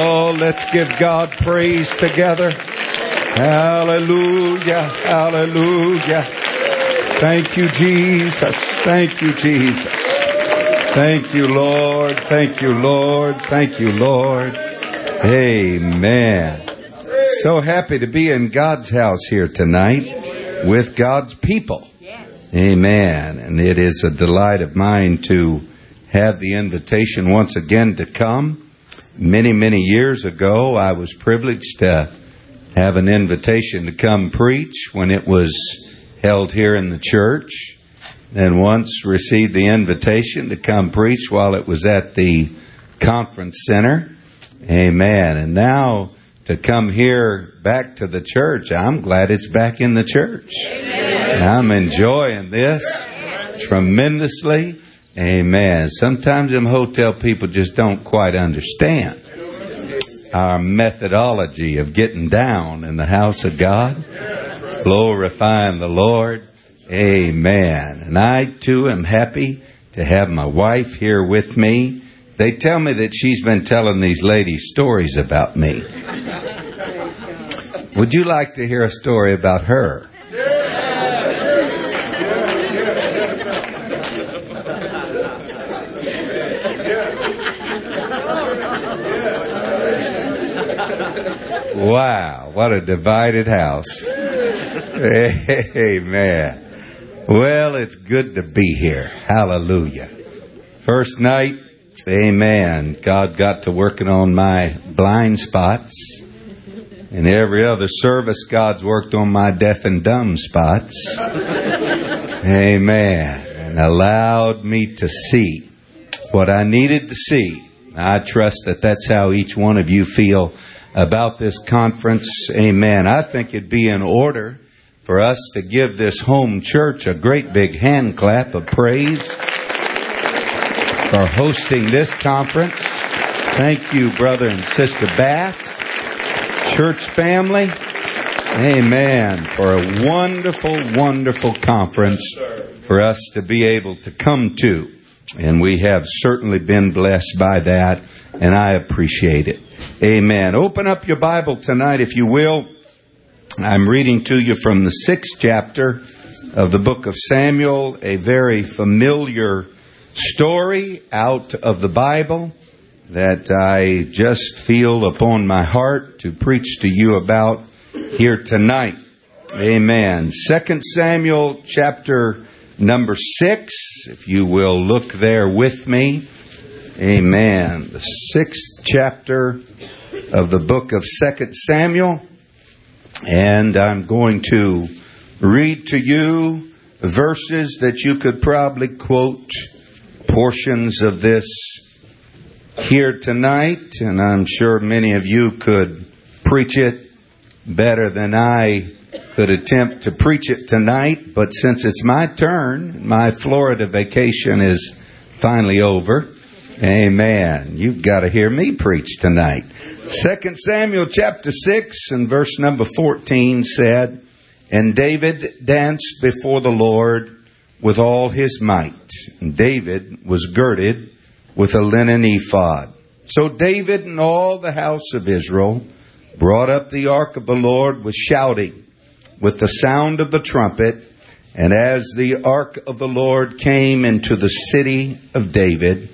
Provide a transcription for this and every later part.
Oh, let's give God praise together. Hallelujah. Hallelujah. Thank you, Jesus. Thank you, Jesus. Thank you, Lord. Thank you, Lord. Thank you, Lord. Amen. So happy to be in God's house here tonight with God's people. Amen. And it is a delight of mine to have the invitation once again to come. Many, many years ago, I was privileged to have an invitation to come preach when it was held here in the church. And once received the invitation to come preach while it was at the conference center. Amen. And now to come here back to the church, I'm glad it's back in the church. I'm enjoying this tremendously. Amen. Sometimes them hotel people just don't quite understand our methodology of getting down in the house of God, glorifying the Lord. Amen. And I too am happy to have my wife here with me. They tell me that she's been telling these ladies stories about me. Would you like to hear a story about her? Wow, what a divided house. Amen. Well, it's good to be here. Hallelujah. First night, amen. God got to working on my blind spots. And every other service, God's worked on my deaf and dumb spots. Amen. And allowed me to see what I needed to see. I trust that that's how each one of you feel about this conference. Amen. I think it'd be in order for us to give this home church a great big hand clap of praise for hosting this conference. Thank you, brother and sister Bass, church family. Amen. For a wonderful, wonderful conference for us to be able to come to. And we have certainly been blessed by that, and I appreciate it. Amen. Open up your Bible tonight, if you will. I'm reading to you from the sixth chapter of the book of Samuel, a very familiar story out of the Bible that I just feel upon my heart to preach to you about here tonight. Amen. Second Samuel chapter number six, if you will look there with me. Amen. The sixth chapter of the book of Second Samuel. And I'm going to read to you verses that you could probably quote portions of this here tonight. And I'm sure many of you could preach it better than I could attempt to preach it tonight, but since it's my turn, my Florida vacation is finally over. Amen. You've got to hear me preach tonight. Second Samuel chapter 6 and verse number 14 said, And David danced before the Lord with all his might. And David was girded with a linen ephod. So David and all the house of Israel brought up the ark of the Lord with shouting with the sound of the trumpet, and as the ark of the Lord came into the city of David,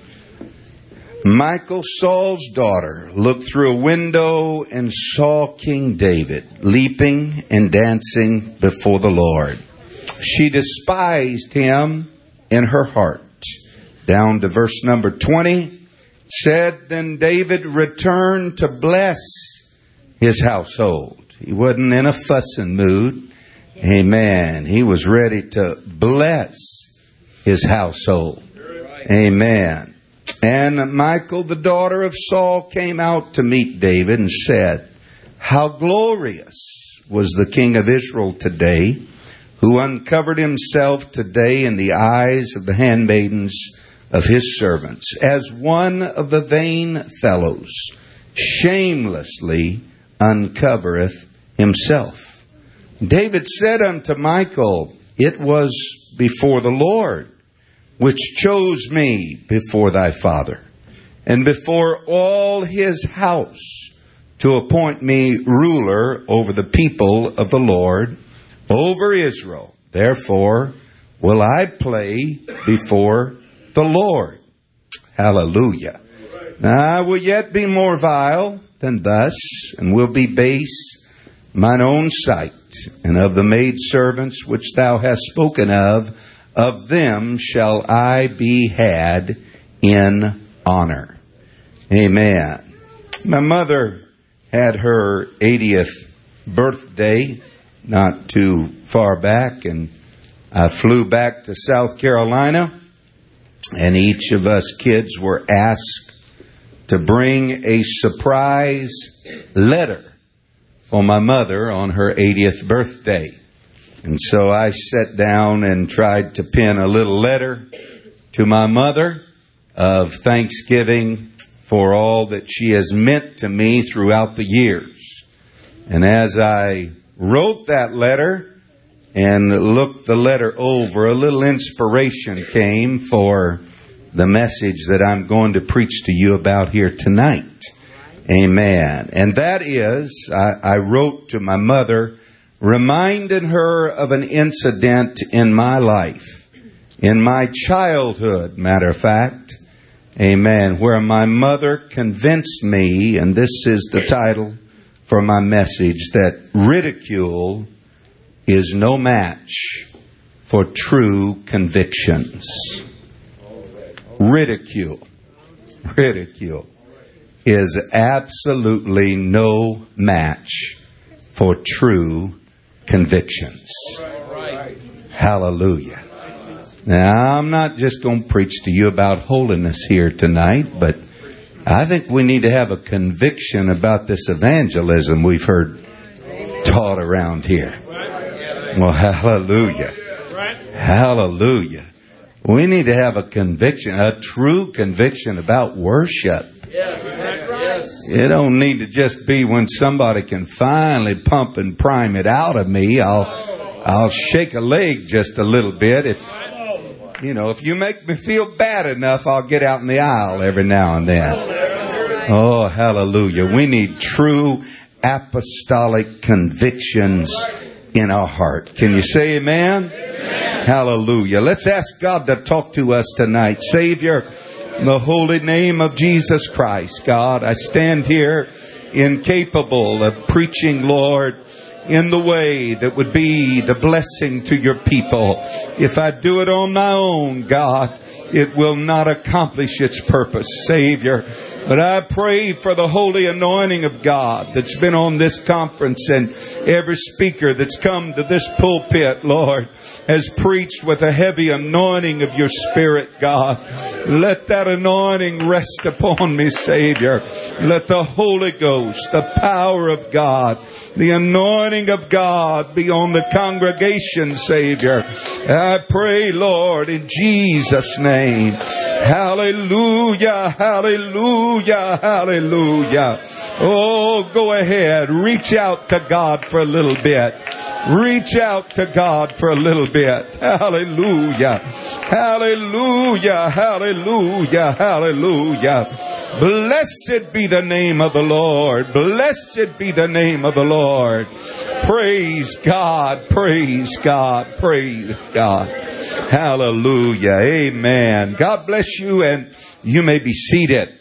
Michal, Saul's daughter, looked through a window and saw King David leaping and dancing before the Lord. She despised him in her heart. Down to verse number 20, said, Then David returned to bless his household. He wasn't in a fussing mood. Amen. He was ready to bless his household. Amen. And Michal, the daughter of Saul, came out to meet David and said, How glorious was the king of Israel today, who uncovered himself today in the eyes of the handmaidens of his servants, as one of the vain fellows shamelessly uncovereth himself. David said unto Michal, It was before the Lord, which chose me before thy father, and before all his house to appoint me ruler over the people of the Lord, over Israel. Therefore will I play before the Lord. Hallelujah. Now I will yet be more vile than thus, and will be base mine own sight, and of the maid servants which thou hast spoken of, of them shall I be had in honor. Amen. My mother had her 80th birthday not too far back, and I flew back to South Carolina, and each of us kids were asked to bring a surprise letter for my mother on her 80th birthday. And so I sat down and tried to pen a little letter to my mother of thanksgiving for all that she has meant to me throughout the years. And as I wrote that letter and looked the letter over, a little inspiration came for the message that I'm going to preach to you about here tonight. Amen. And that is, I, I wrote to my mother, reminding her of an incident in my life, in my childhood, matter of fact, Amen. Where my mother convinced me, and this is the title for my message, that ridicule is no match for true convictions. Ridicule. Ridicule is absolutely no match for true convictions. Hallelujah. Now, I'm not just going to preach to you about holiness here tonight, but I think we need to have a conviction about this evangelism we've heard taught around here. Well, hallelujah. Hallelujah. We need to have a conviction, a true conviction about worship. Yes. It don't need to just be when somebody can finally pump and prime it out of me. I'll, I'll shake a leg just a little bit if, you know, if you make me feel bad enough, I'll get out in the aisle every now and then. Oh, hallelujah. We need true apostolic convictions in our heart. Can you say amen? Hallelujah. Let's ask God to talk to us tonight. Savior, in the holy name of Jesus Christ, God, I stand here incapable of preaching, Lord, in the way that would be the blessing to your people. If I do it on my own, God, it will not accomplish its purpose, Savior. But I pray for the holy anointing of God that's been on this conference and every speaker that's come to this pulpit, Lord, has preached with a heavy anointing of your Spirit, God. Let that anointing rest upon me, Savior. Let the Holy Ghost, the power of God, the anointing of God be on the congregation, Savior. I pray, Lord, in Jesus' name. Hallelujah, hallelujah, hallelujah. Oh, go ahead. Reach out to God for a little bit. Reach out to God for a little bit. Hallelujah. Hallelujah, hallelujah, hallelujah. Blessed be the name of the Lord. Blessed be the name of the Lord. Praise God, praise God, praise God. Hallelujah. Amen. God bless you and you may be seated.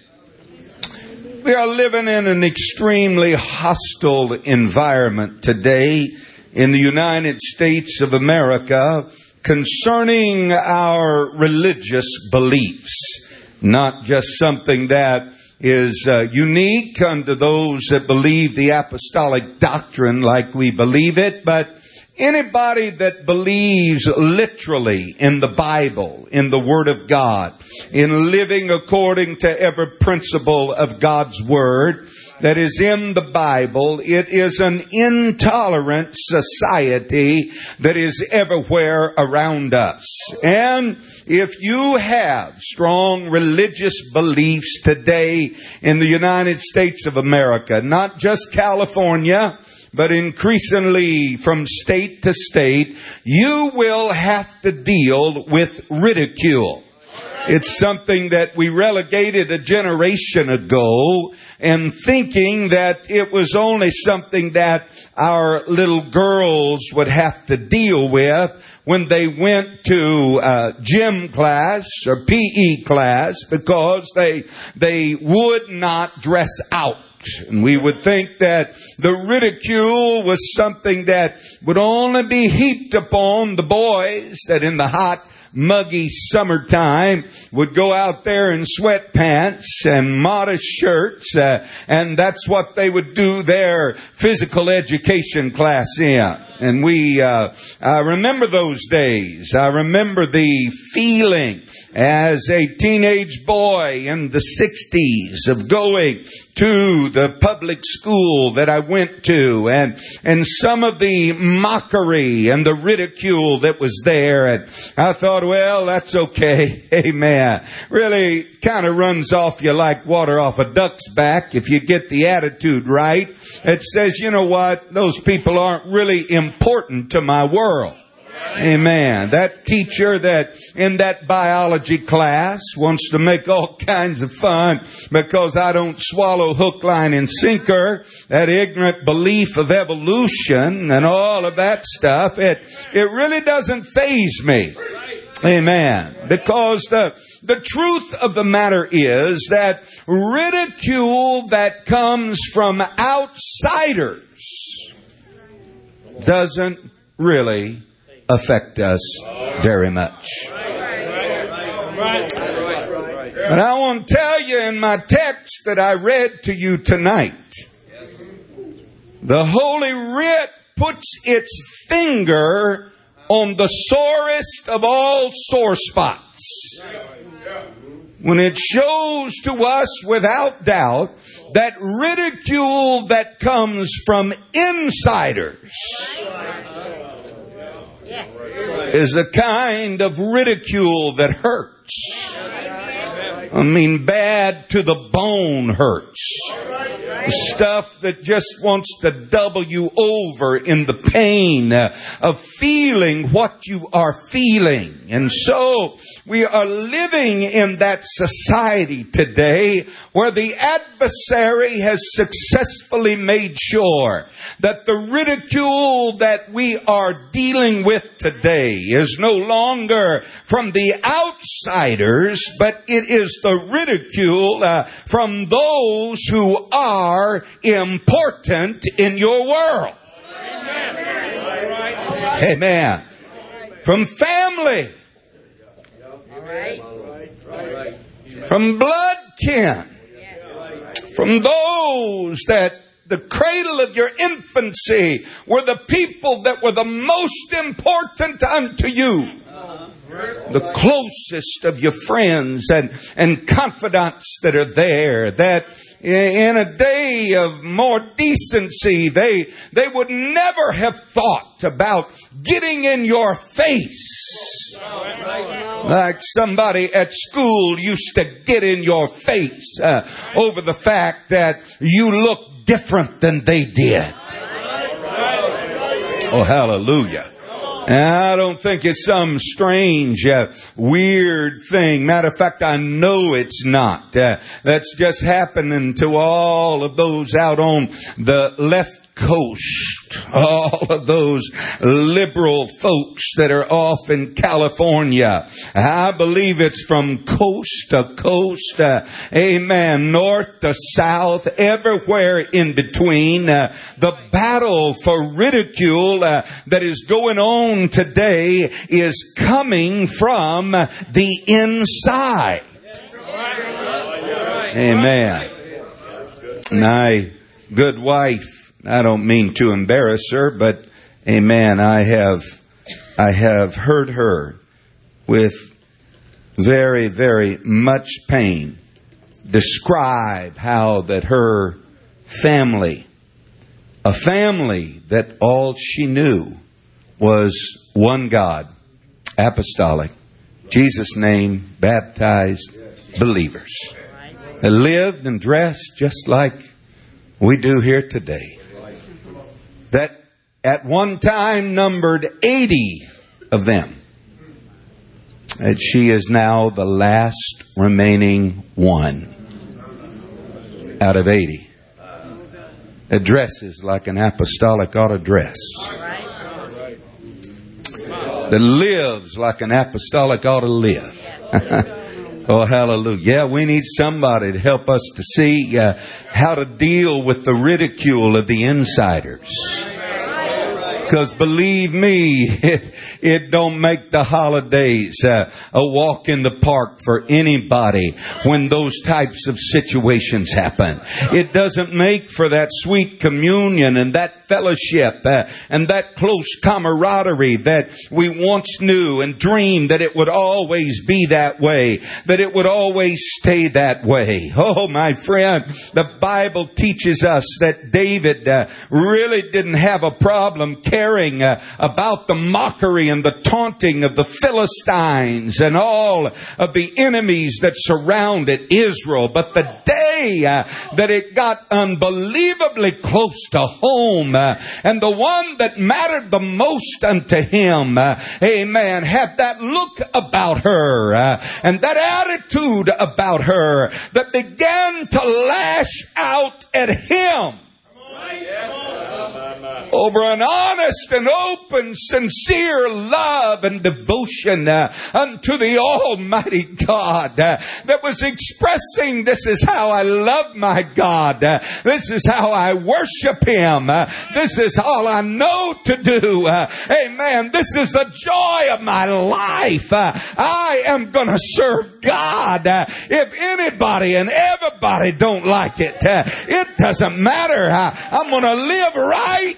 We are living in an extremely hostile environment today in the United States of America concerning our religious beliefs. Not just something that is uh, unique unto those that believe the apostolic doctrine like we believe it, but Anybody that believes literally in the Bible, in the Word of God, in living according to every principle of God's Word that is in the Bible, it is an intolerant society that is everywhere around us. And if you have strong religious beliefs today in the United States of America, not just California, but increasingly from state to state, you will have to deal with ridicule. It's something that we relegated a generation ago and thinking that it was only something that our little girls would have to deal with when they went to uh, gym class or PE class because they they would not dress out. And we would think that the ridicule was something that would only be heaped upon the boys that in the hot muggy summertime would go out there in sweatpants and modest shirts, uh, and that's what they would do their physical education class in. And we, uh, I remember those days. I remember the feeling as a teenage boy in the 60s of going to the public school that I went to and, and some of the mockery and the ridicule that was there. And I thought, well, that's okay. Amen. Really kind of runs off you like water off a duck's back if you get the attitude right. It says, you know what? Those people aren't really important to my world. Amen. That teacher that in that biology class wants to make all kinds of fun because I don't swallow hook, line, and sinker. That ignorant belief of evolution and all of that stuff. It, it really doesn't phase me. Amen. Because the, the truth of the matter is that ridicule that comes from outsiders doesn't really affect us very much. But I want to tell you in my text that I read to you tonight, the Holy Writ puts its finger on the sorest of all sore spots. When it shows to us without doubt that ridicule that comes from insiders is the kind of ridicule that hurts. I mean, bad to the bone hurts. Stuff that just wants to double you over in the pain of feeling what you are feeling. And so we are living in that society today where the adversary has successfully made sure that the ridicule that we are dealing with today is no longer from the outsiders, but it is the ridicule uh, from those who are important in your world. Amen. From family. From blood kin. From those that the cradle of your infancy were the people that were the most important unto you the closest of your friends and, and confidants that are there that in a day of more decency, they, they would never have thought about getting in your face. Like somebody at school used to get in your face uh, over the fact that you look different than they did. Oh, hallelujah. I don't think it's some strange, uh, weird thing. Matter of fact, I know it's not. Uh, that's just happening to all of those out on the left coast. All of those liberal folks that are off in California. I believe it's from coast to coast. Uh, amen. North to south, everywhere in between. Uh, the battle for ridicule uh, that is going on today is coming from the inside. Amen. My good wife I don't mean to embarrass her, but amen. I have, I have heard her with very, very much pain describe how that her family, a family that all she knew was one God, apostolic, Jesus' name, baptized believers. They lived and dressed just like we do here today that at one time numbered 80 of them. that she is now the last remaining one out of 80 that dresses like an apostolic ought to dress. That lives like an apostolic ought to live. oh, hallelujah. Yeah, we need somebody to help us to see uh, how to deal with the ridicule of the insiders. Because believe me, it, it, don't make the holidays uh, a walk in the park for anybody when those types of situations happen. It doesn't make for that sweet communion and that fellowship uh, and that close camaraderie that we once knew and dreamed that it would always be that way, that it would always stay that way. Oh, my friend, the Bible teaches us that David uh, really didn't have a problem caring uh, about the mockery and the taunting of the Philistines and all of the enemies that surrounded Israel. But the day uh, that it got unbelievably close to home, uh, and the one that mattered the most unto him, amen, had that look about her, and that attitude about her that began to lash out at him over an honest and open, sincere love and devotion uh, unto the Almighty God uh, that was expressing this is how I love my God. Uh, this is how I worship Him. Uh, this is all I know to do. Uh, amen. This is the joy of my life. Uh, I am going to serve God. if anybody and everybody don't like it, it doesn't matter. I'm going to live right.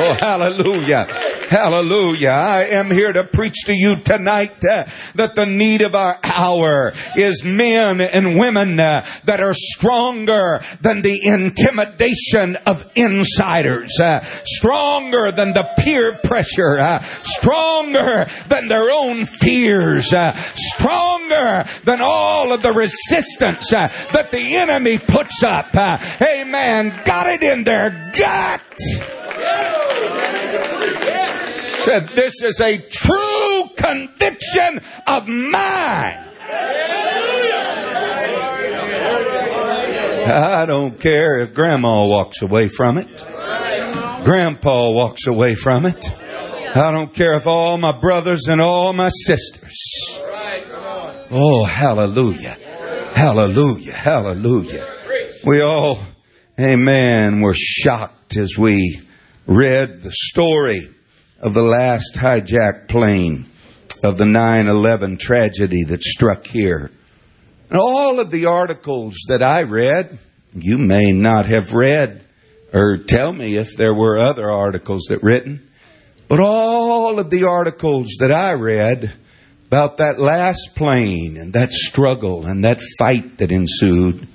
Oh, hallelujah. Hallelujah. I am here to preach to you tonight uh, that the need of our hour is men and women uh, that are stronger than the intimidation of insiders, uh, stronger than the peer pressure, uh, stronger than their own fears, uh, stronger than all of the resistance uh, that the enemy puts up. amen. Got it in their gut said, This is a true conviction of mine. I don't care if grandma walks away from it. Grandpa walks away from it. I don't care if all my brothers and all my sisters. Oh, hallelujah. Hallelujah. Hallelujah. We all, amen, were shocked as we read the story of the last hijacked plane of the 9-11 tragedy that struck here. And all of the articles that I read, you may not have read, or tell me if there were other articles that written, but all of the articles that I read about that last plane and that struggle and that fight that ensued,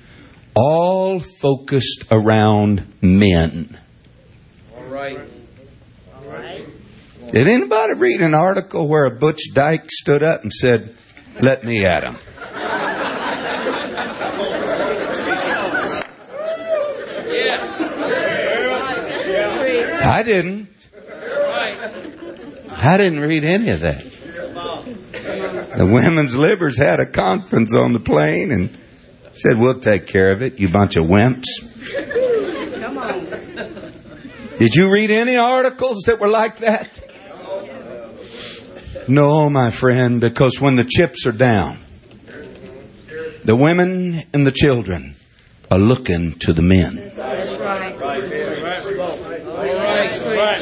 all focused around men. Right. Did anybody read an article where a Butch Dyke stood up and said, Let me at him? I didn't. I didn't read any of that. The women's livers had a conference on the plane and said, We'll take care of it, you bunch of wimps. Come on. Did you read any articles that were like that? No, my friend, because when the chips are down, the women and the children are looking to the men.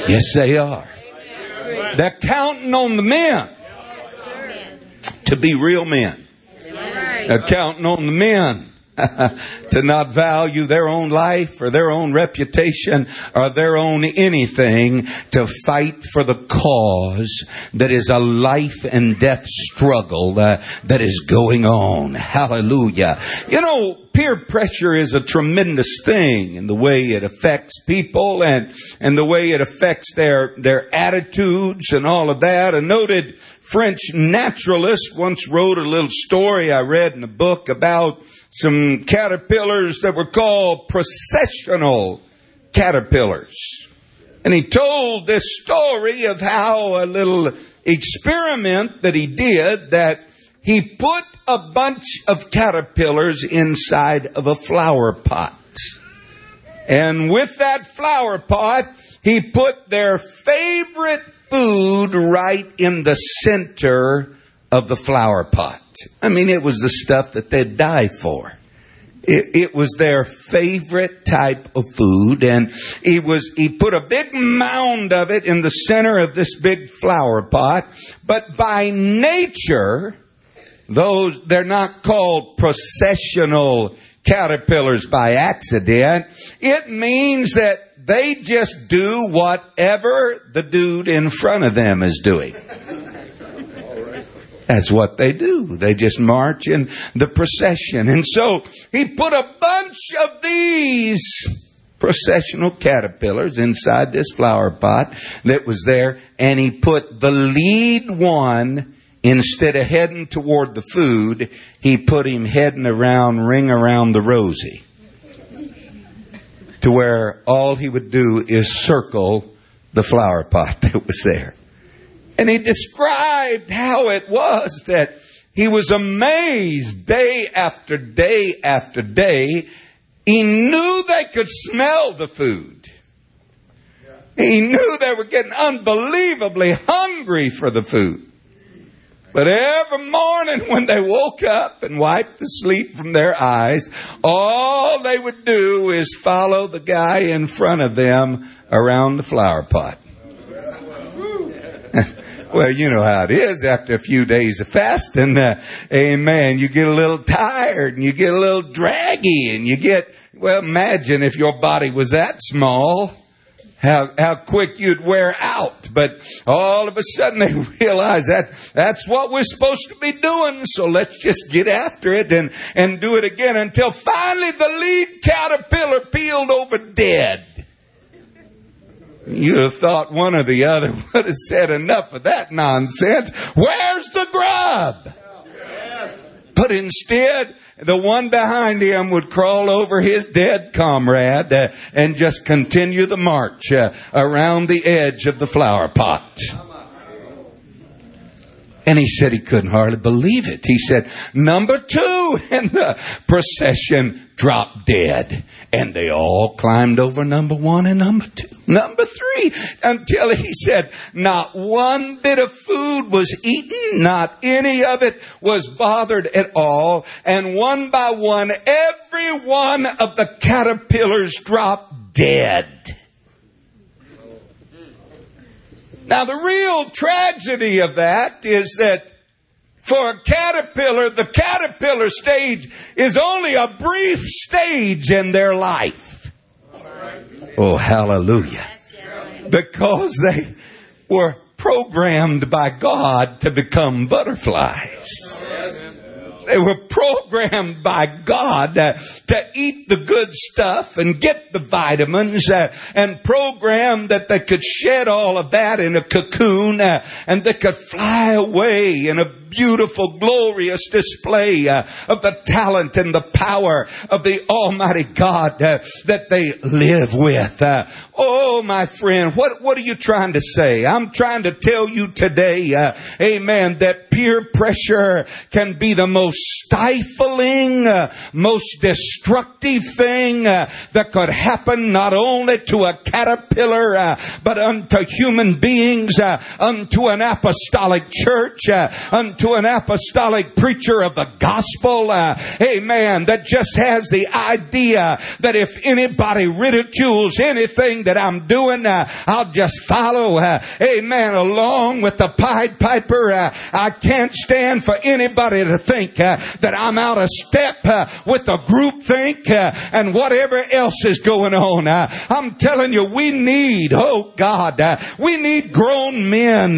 Yes, they are. They're counting on the men to be real men. They're counting on the men to not value their own life or their own reputation or their own anything to fight for the cause that is a life and death struggle uh, that is going on. Hallelujah. You know, peer pressure is a tremendous thing in the way it affects people and, and the way it affects their, their attitudes and all of that. A noted French naturalist once wrote a little story I read in a book about some caterpillars that were called processional caterpillars. And he told this story of how a little experiment that he did that he put a bunch of caterpillars inside of a flower pot. And with that flower pot, he put their favorite food right in the center of the flower pot. I mean, it was the stuff that they'd die for. It, it, was their favorite type of food, and he was he put a big mound of it in the center of this big flower pot. But by nature, those they're not called processional caterpillars by accident. It means that they just do whatever the dude in front of them is doing. That's what they do. They just march in the procession. And so he put a bunch of these processional caterpillars inside this flower pot that was there, and he put the lead one instead of heading toward the food, he put him heading around, ring around the rosy. To where all he would do is circle the flower pot that was there. And he described how it was that he was amazed day after day after day. He knew they could smell the food. He knew they were getting unbelievably hungry for the food. But every morning when they woke up and wiped the sleep from their eyes, all they would do is follow the guy in front of them around the flower pot. Well, you know how it is after a few days of fasting. Uh, amen. You get a little tired and you get a little draggy and you get, well, imagine if your body was that small. How, how quick you'd wear out. But all of a sudden they realize that that's what we're supposed to be doing. So let's just get after it and, and do it again until finally the lead caterpillar peeled over dead. You'd have thought one or the other would have said enough of that nonsense. Where's the grub? But instead, the one behind him would crawl over his dead comrade uh, and just continue the march uh, around the edge of the flower pot. And he said he couldn't hardly believe it. He said, number two in the procession dropped dead. And they all climbed over number one and number two, number three, until he said not one bit of food was eaten, not any of it was bothered at all. And one by one, every one of the caterpillars dropped dead. Now the real tragedy of that is that for a caterpillar, the caterpillar stage is only a brief stage in their life. Oh, hallelujah. Because they were programmed by God to become butterflies. They were programmed by God uh, to eat the good stuff and get the vitamins uh, and programmed that they could shed all of that in a cocoon uh, and they could fly away in a beautiful, glorious display uh, of the talent and the power of the Almighty God uh, that they live with. Uh, oh, my friend, what, what are you trying to say? I'm trying to tell you today, amen, that peer pressure can be the most stifling, most destructive thing that could happen not only to a caterpillar, but unto human beings, unto an apostolic church, unto to an apostolic preacher of the gospel, uh, amen, that just has the idea that if anybody ridicules anything that I'm doing, uh, I'll just follow, uh, amen, along with the Pied Piper. Uh, I can't stand for anybody to think uh, that I'm out of step uh, with the group think and whatever else is going on. I'm telling you, we need, oh God, we need grown men.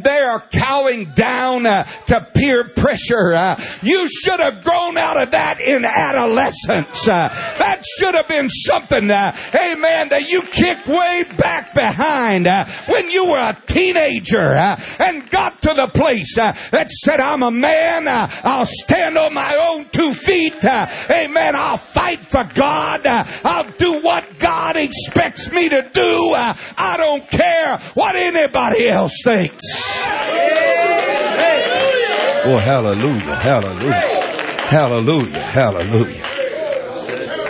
they are cowing down to peer pressure. Uh, you should have grown out of that in adolescence. Uh, that should have been something, uh, amen, that you kicked way back behind uh, when you were a teenager uh, and got to the place uh, that said, I'm a man, uh, I'll stand on my own two feet, amen, I'll fight for God, I'll do what God expects me to do, I don't care what anybody else thinks. Oh, hallelujah, hallelujah, hallelujah, hallelujah.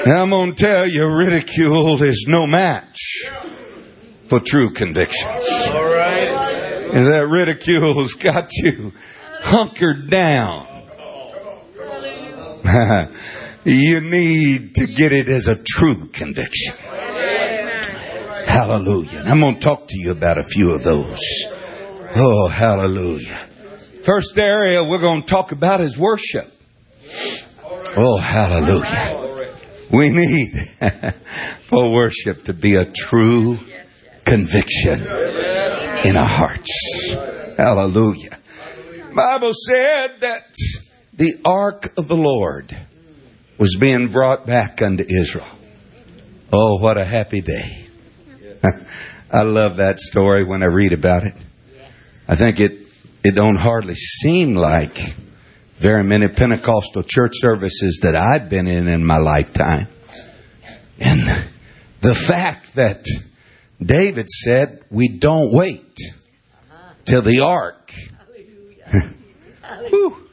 Now I'm going to tell you, ridicule is no match for true convictions. All right. And that ridicule's got you hunkered down. you need to get it as a true conviction. Hallelujah. And I'm going to talk to you about a few of those. Oh, hallelujah. First area we're going to talk about is worship. Oh, hallelujah. We need for worship to be a true conviction in our hearts. Hallelujah. Bible said that the ark of the Lord was being brought back unto Israel. Oh, what a happy day. I love that story when I read about it. I think it, it don't hardly seem like very many Pentecostal church services that I've been in in my lifetime. And the fact that David said, we don't wait till the ark whew,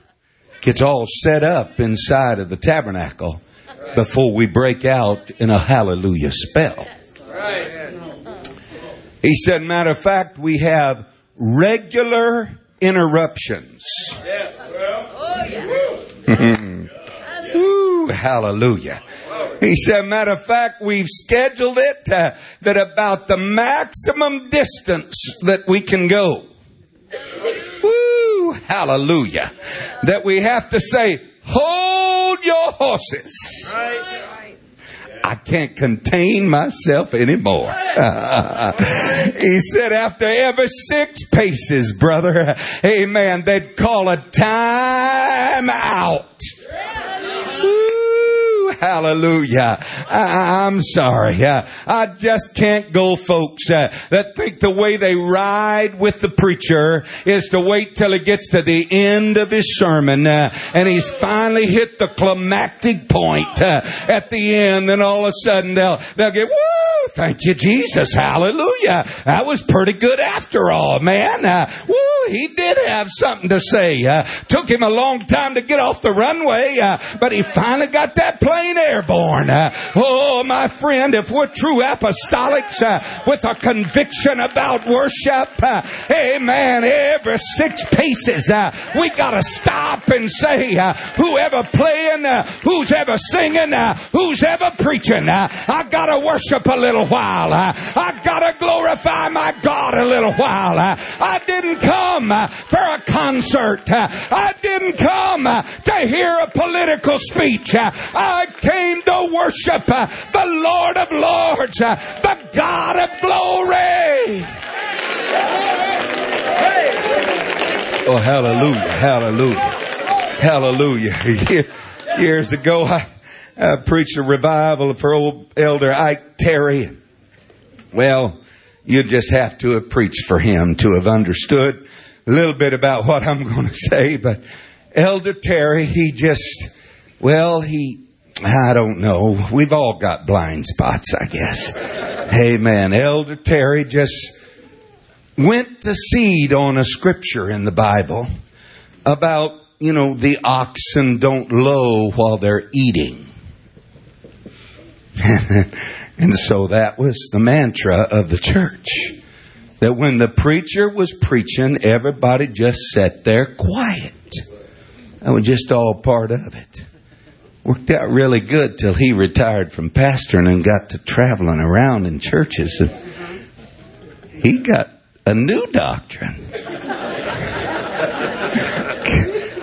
gets all set up inside of the tabernacle before we break out in a hallelujah spell. He said, matter of fact, we have regular interruptions. Woo, hallelujah. He said, matter of fact, we've scheduled it uh, that about the maximum distance that we can go. Woo, hallelujah. That we have to say, hold your horses. I can't contain myself anymore. he said, after every six paces, brother, amen, they'd call a time out. Woo, hallelujah. I, am sorry. Uh, I just can't go, folks, uh, that think the way they ride with the preacher is to wait till he gets to the end of his sermon uh, and he's finally hit the climactic point uh, at the end and all of a sudden they'll, they'll get, woo, thank you Jesus, hallelujah. That was pretty good after all, man. Uh, woo, he did have something to say. Uh, took him a long time to get off the runway, but he finally got that plane airborne. Uh, oh, my friend, if we're true apostolics uh, with a conviction about worship, uh, amen, every six paces, uh, we gotta stop and say, uh, whoever playing, uh, who's ever singing, who's ever preaching, I gotta worship a little while. I gotta glorify my God a little while. I didn't come for a concert. I didn't come to hear a political speech. I came to worship uh, the Lord of Lords, uh, the God of glory. Oh, hallelujah, hallelujah, hallelujah. Years ago, I, I preached a revival for old Elder Ike Terry. Well, you just have to have preached for him to have understood a little bit about what I'm going to say, but Elder Terry, he just, well, he, I don't know. We've all got blind spots, I guess. Amen. Elder Terry just went to seed on a scripture in the Bible about, you know, the oxen don't low while they're eating. and so that was the mantra of the church. That when the preacher was preaching, everybody just sat there quiet. That was just all part of it. Worked out really good till he retired from pastoring and got to traveling around in churches. And he got a new doctrine.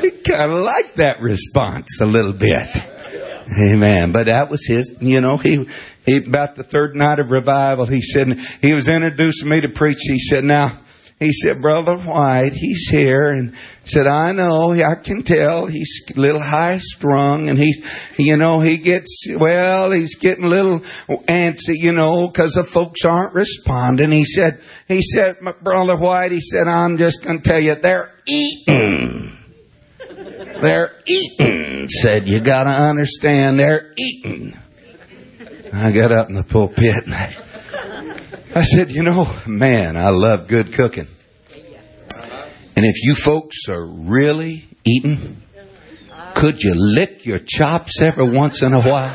he kind of liked that response a little bit. Amen. But that was his, you know, he, he, about the third night of revival, he said, he was introducing me to preach. He said, now, he said, Brother White, he's here. And said, I know, I can tell he's a little high strung and he's, you know, he gets, well, he's getting a little antsy, you know, cause the folks aren't responding. He said, he said, Brother White, he said, I'm just going to tell you, they're eating. They're eating. Said, you gotta understand, they're eating. I got up in the pulpit and I, I said, you know, man, I love good cooking. And if you folks are really eating, could you lick your chops every once in a while?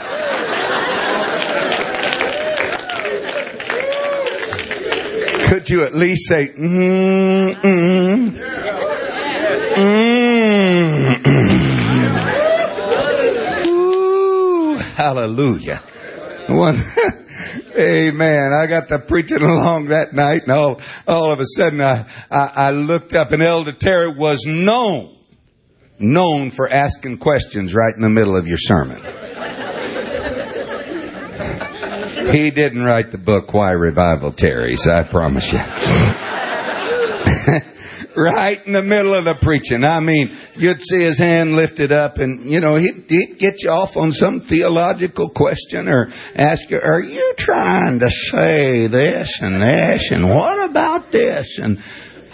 Could you at least say, mm, mm, mm, Ooh, hallelujah. One, amen. I got to preaching along that night and all, all of a sudden I, I, I looked up and Elder Terry was known, known for asking questions right in the middle of your sermon. He didn't write the book Why Revival Tarries, I promise you. right in the middle of the preaching. I mean, you'd see his hand lifted up and, you know, he'd, he'd, get you off on some theological question or ask you, are you trying to say this and this and what about this? And,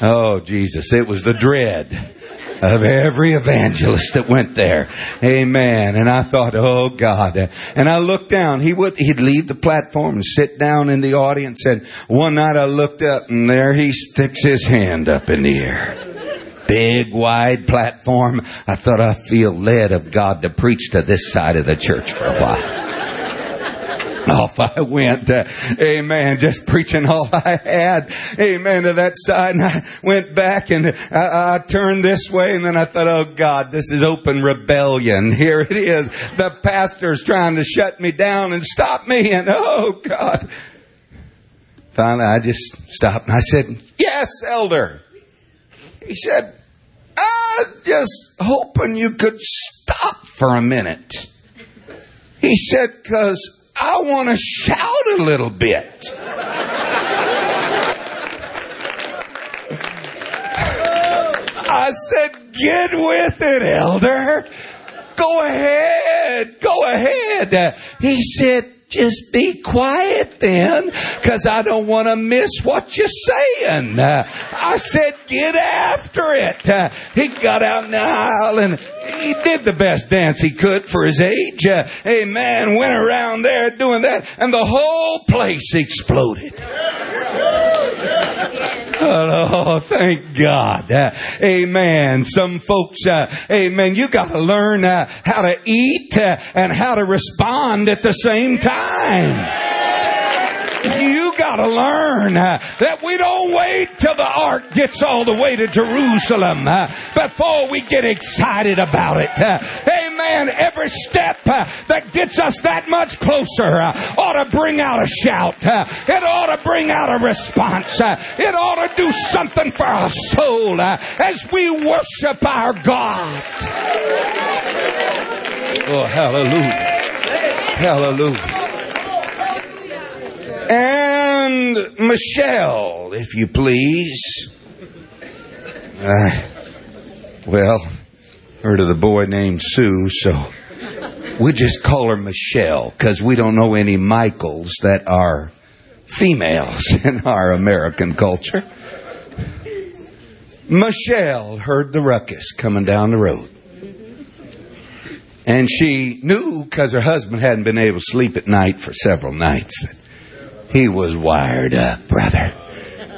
oh Jesus, it was the dread of every evangelist that went there. Amen. And I thought, oh God. And I looked down. He would, he'd leave the platform and sit down in the audience. And one night I looked up and there he sticks his hand up in the air big wide platform. I thought I feel led of God to preach to this side of the church for a while. Off I went, uh, amen, just preaching all I had, amen, to that side. And I went back and I, I turned this way and then I thought, oh God, this is open rebellion. Here it is. The pastor's trying to shut me down and stop me and oh God. Finally, I just stopped and I said, yes, elder. He said, I just hoping you could stop for a minute. He said, cause I want to shout a little bit. I said, get with it, elder. Go ahead. Go ahead. He said, just be quiet then, cause I don't want to miss what you're saying. Uh, I said, get after it. Uh, he got out in the aisle and he did the best dance he could for his age. Uh, man, Went around there doing that and the whole place exploded. Oh, thank God. Uh, amen. Some folks, uh, amen, you gotta learn uh, how to eat uh, and how to respond at the same time. You gotta learn uh, that we don't wait till the ark gets all the way to Jerusalem uh, before we get excited about it. Uh, amen. Every step that gets us that much closer ought to bring out a shout. It ought to bring out a response. it ought to do something for our soul as we worship our God. Oh, hallelujah. Hallelujah and Michelle, if you please. Uh, well, heard of the boy named Sue, so we just call her Michelle because we don't know any Michaels that are females in our American culture. Michelle heard the ruckus coming down the road. And she knew because her husband hadn't been able to sleep at night for several nights that he was wired up, brother.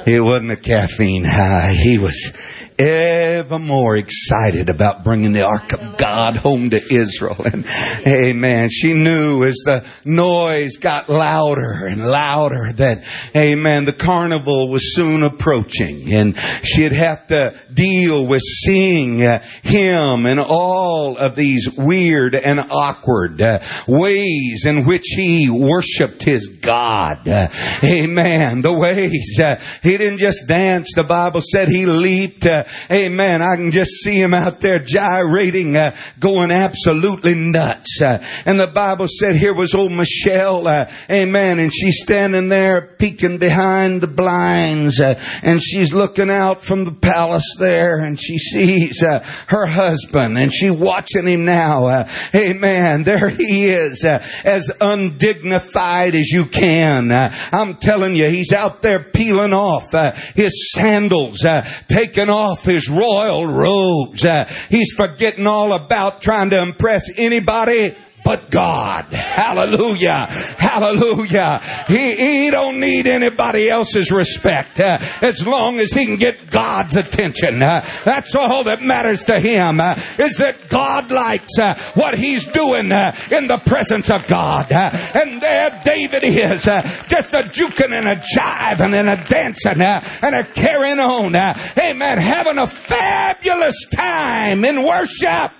It wasn't a caffeine high. He was ever more excited about bringing the ark of God home to Israel. And amen. She knew as the noise got louder and louder that, amen, the carnival was soon approaching and she'd have to deal with seeing uh, him and all of these weird and awkward uh, ways in which he worshiped his God. Uh, amen. The ways uh, he He didn't just dance. The Bible said he leaped. Uh, amen. I can just see him out there gyrating, uh, going absolutely nuts. Uh, and the Bible said here was old Michelle. Uh, amen. And she's standing there peeking behind the blinds. Uh, and she's looking out from the palace there and she sees uh, her husband and she watching him now. amen. There he is, as undignified as you can. I'm telling you, he's out there peeling off uh, his sandals, uh, taking off his royal robes. Uh, he's forgetting all about trying to impress anybody but God. Hallelujah. Hallelujah. He, he don't need anybody else's respect uh, as long as he can get God's attention. Uh, that's all that matters to him uh, is that God likes uh, what he's doing uh, in the presence of God. Uh, and there David is just a juking and a jiving and a dancing and a carrying on. amen. Having a fabulous time in worship.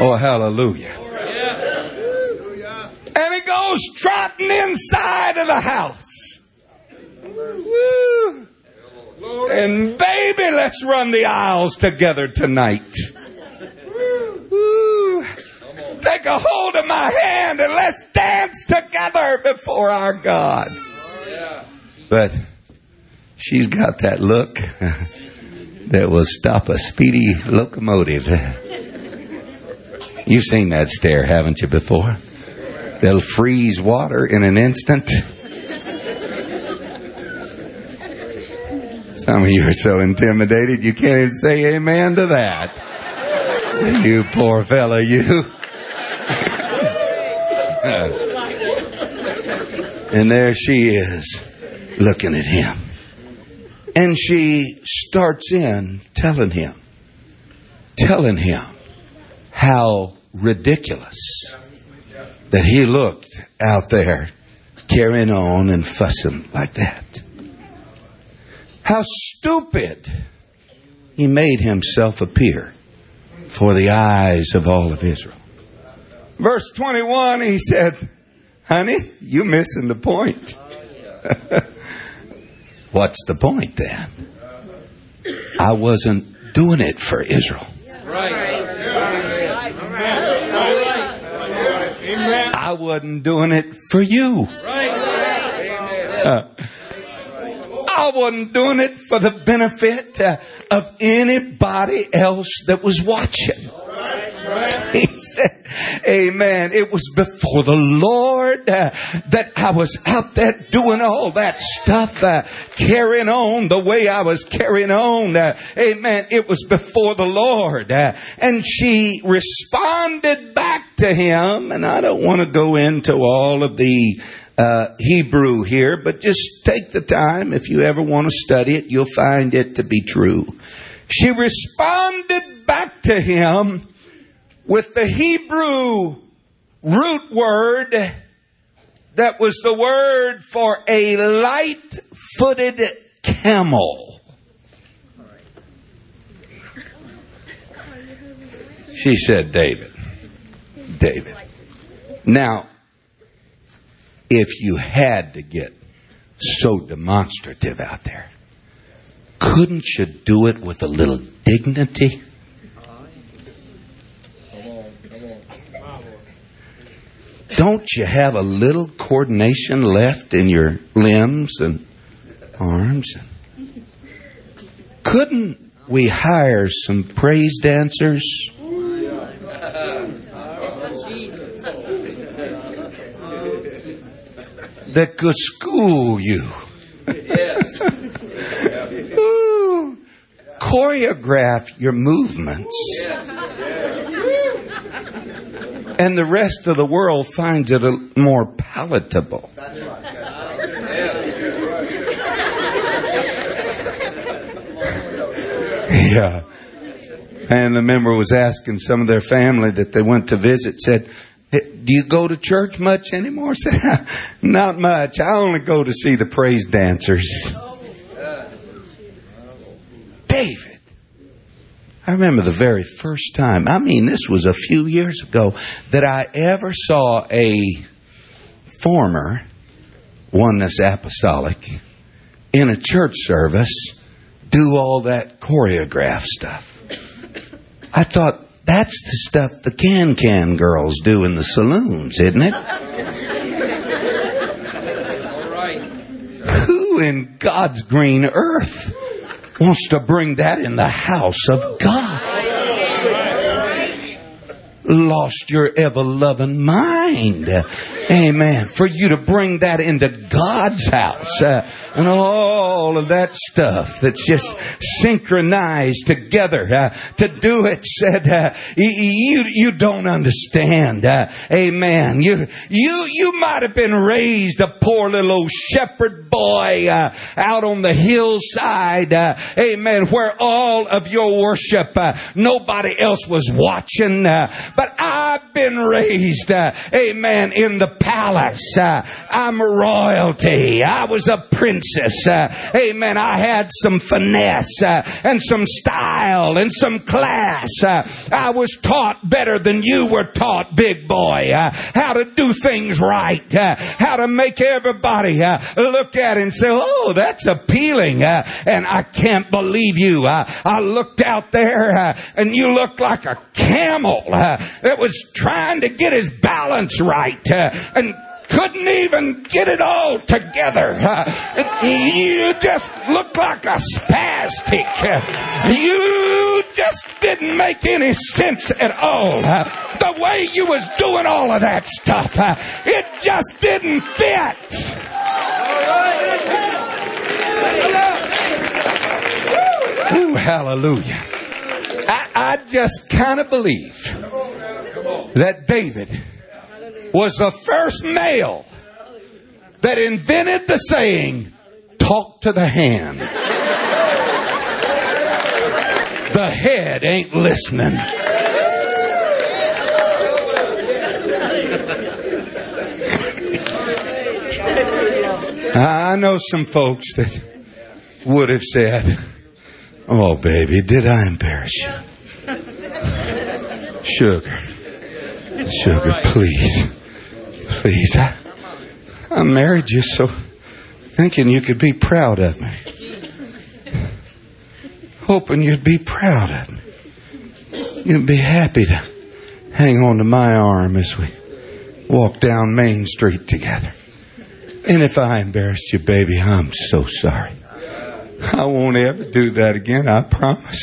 Oh, hallelujah. And he goes trotting inside of the house. Woo. And baby, let's run the aisles together tonight. Woo. Take a hold of my hand and let's dance together before our God. But she's got that look that will stop a speedy locomotive. You've seen that stare, haven't you, before? They'll freeze water in an instant. Some of you are so intimidated you can't even say amen to that. You poor fella, you. and there she is, looking at him. And she starts in telling him, telling him how ridiculous that he looked out there carrying on and fussing like that. How stupid he made himself appear for the eyes of all of Israel. Verse 21, he said, Honey, you're missing the point. What's the point then? I wasn't doing it for Israel. Right. I wasn't doing it for you. Uh, I wasn't doing it for the benefit uh, of anybody else that was watching. He said, Amen. It was before the Lord uh, that I was out there doing all that stuff, uh, carrying on the way I was carrying on. Uh, amen. It was before the Lord. Uh, and she responded back to him, and I don't want to go into all of the uh, Hebrew here, but just take the time. If you ever want to study it, you'll find it to be true. She responded back to him with the Hebrew root word that was the word for a light footed camel. She said, David. David. Now, if you had to get so demonstrative out there, couldn't you do it with a little dignity? Don't you have a little coordination left in your limbs and arms? Couldn't we hire some praise dancers? That could school you. Ooh, choreograph your movements and the rest of the world finds it more palatable. Yeah. And the member was asking some of their family that they went to visit, said, Do you go to church much anymore? Said, Not much. I only go to see the praise dancers. David I remember the very first time, I mean, this was a few years ago, that I ever saw a former Oneness Apostolic in a church service do all that choreograph stuff. I thought that's the stuff the can can girls do in the saloons, isn't it? Who in God's green earth wants to bring that in the house of God? Lost your ever loving mind. Amen. For you to bring that into God's house uh, and all of that stuff that's just synchronized together uh, to do it said uh, you you don't understand. Uh, amen. You you you might have been raised a poor little old shepherd boy uh, out on the hillside. Uh, amen. Where all of your worship nobody else was watching. But I've been raised. amen. In the palace. Uh, I'm royalty. I was a princess. Uh, amen. I had some finesse uh, and some style and some class. Uh, I was taught better than you were taught, big boy. Uh, how to do things right. Uh, how to make everybody look at it and say, oh, that's appealing. and I can't believe you. I looked out there and you looked like a camel that was trying to get his balance right and couldn't even get it all together. Uh, you just looked like a spastic. Uh, you just didn't make any sense at all. Uh, the way you was doing all of that stuff, uh, it just didn't fit. Ooh, hallelujah. I, I just kind of believed that David was the first male that invented the saying, talk to the hand. the head ain't listening. I know some folks that would have said, Oh, baby, did I embarrass you? Sugar. Sugar, please. Please, I, I married you so thinking you could be proud of me. Hoping you'd be proud of me. You'd be happy to hang on to my arm as we walk down Main Street together. And if I embarrassed you, baby, I'm so sorry. I won't ever do that again, I promise.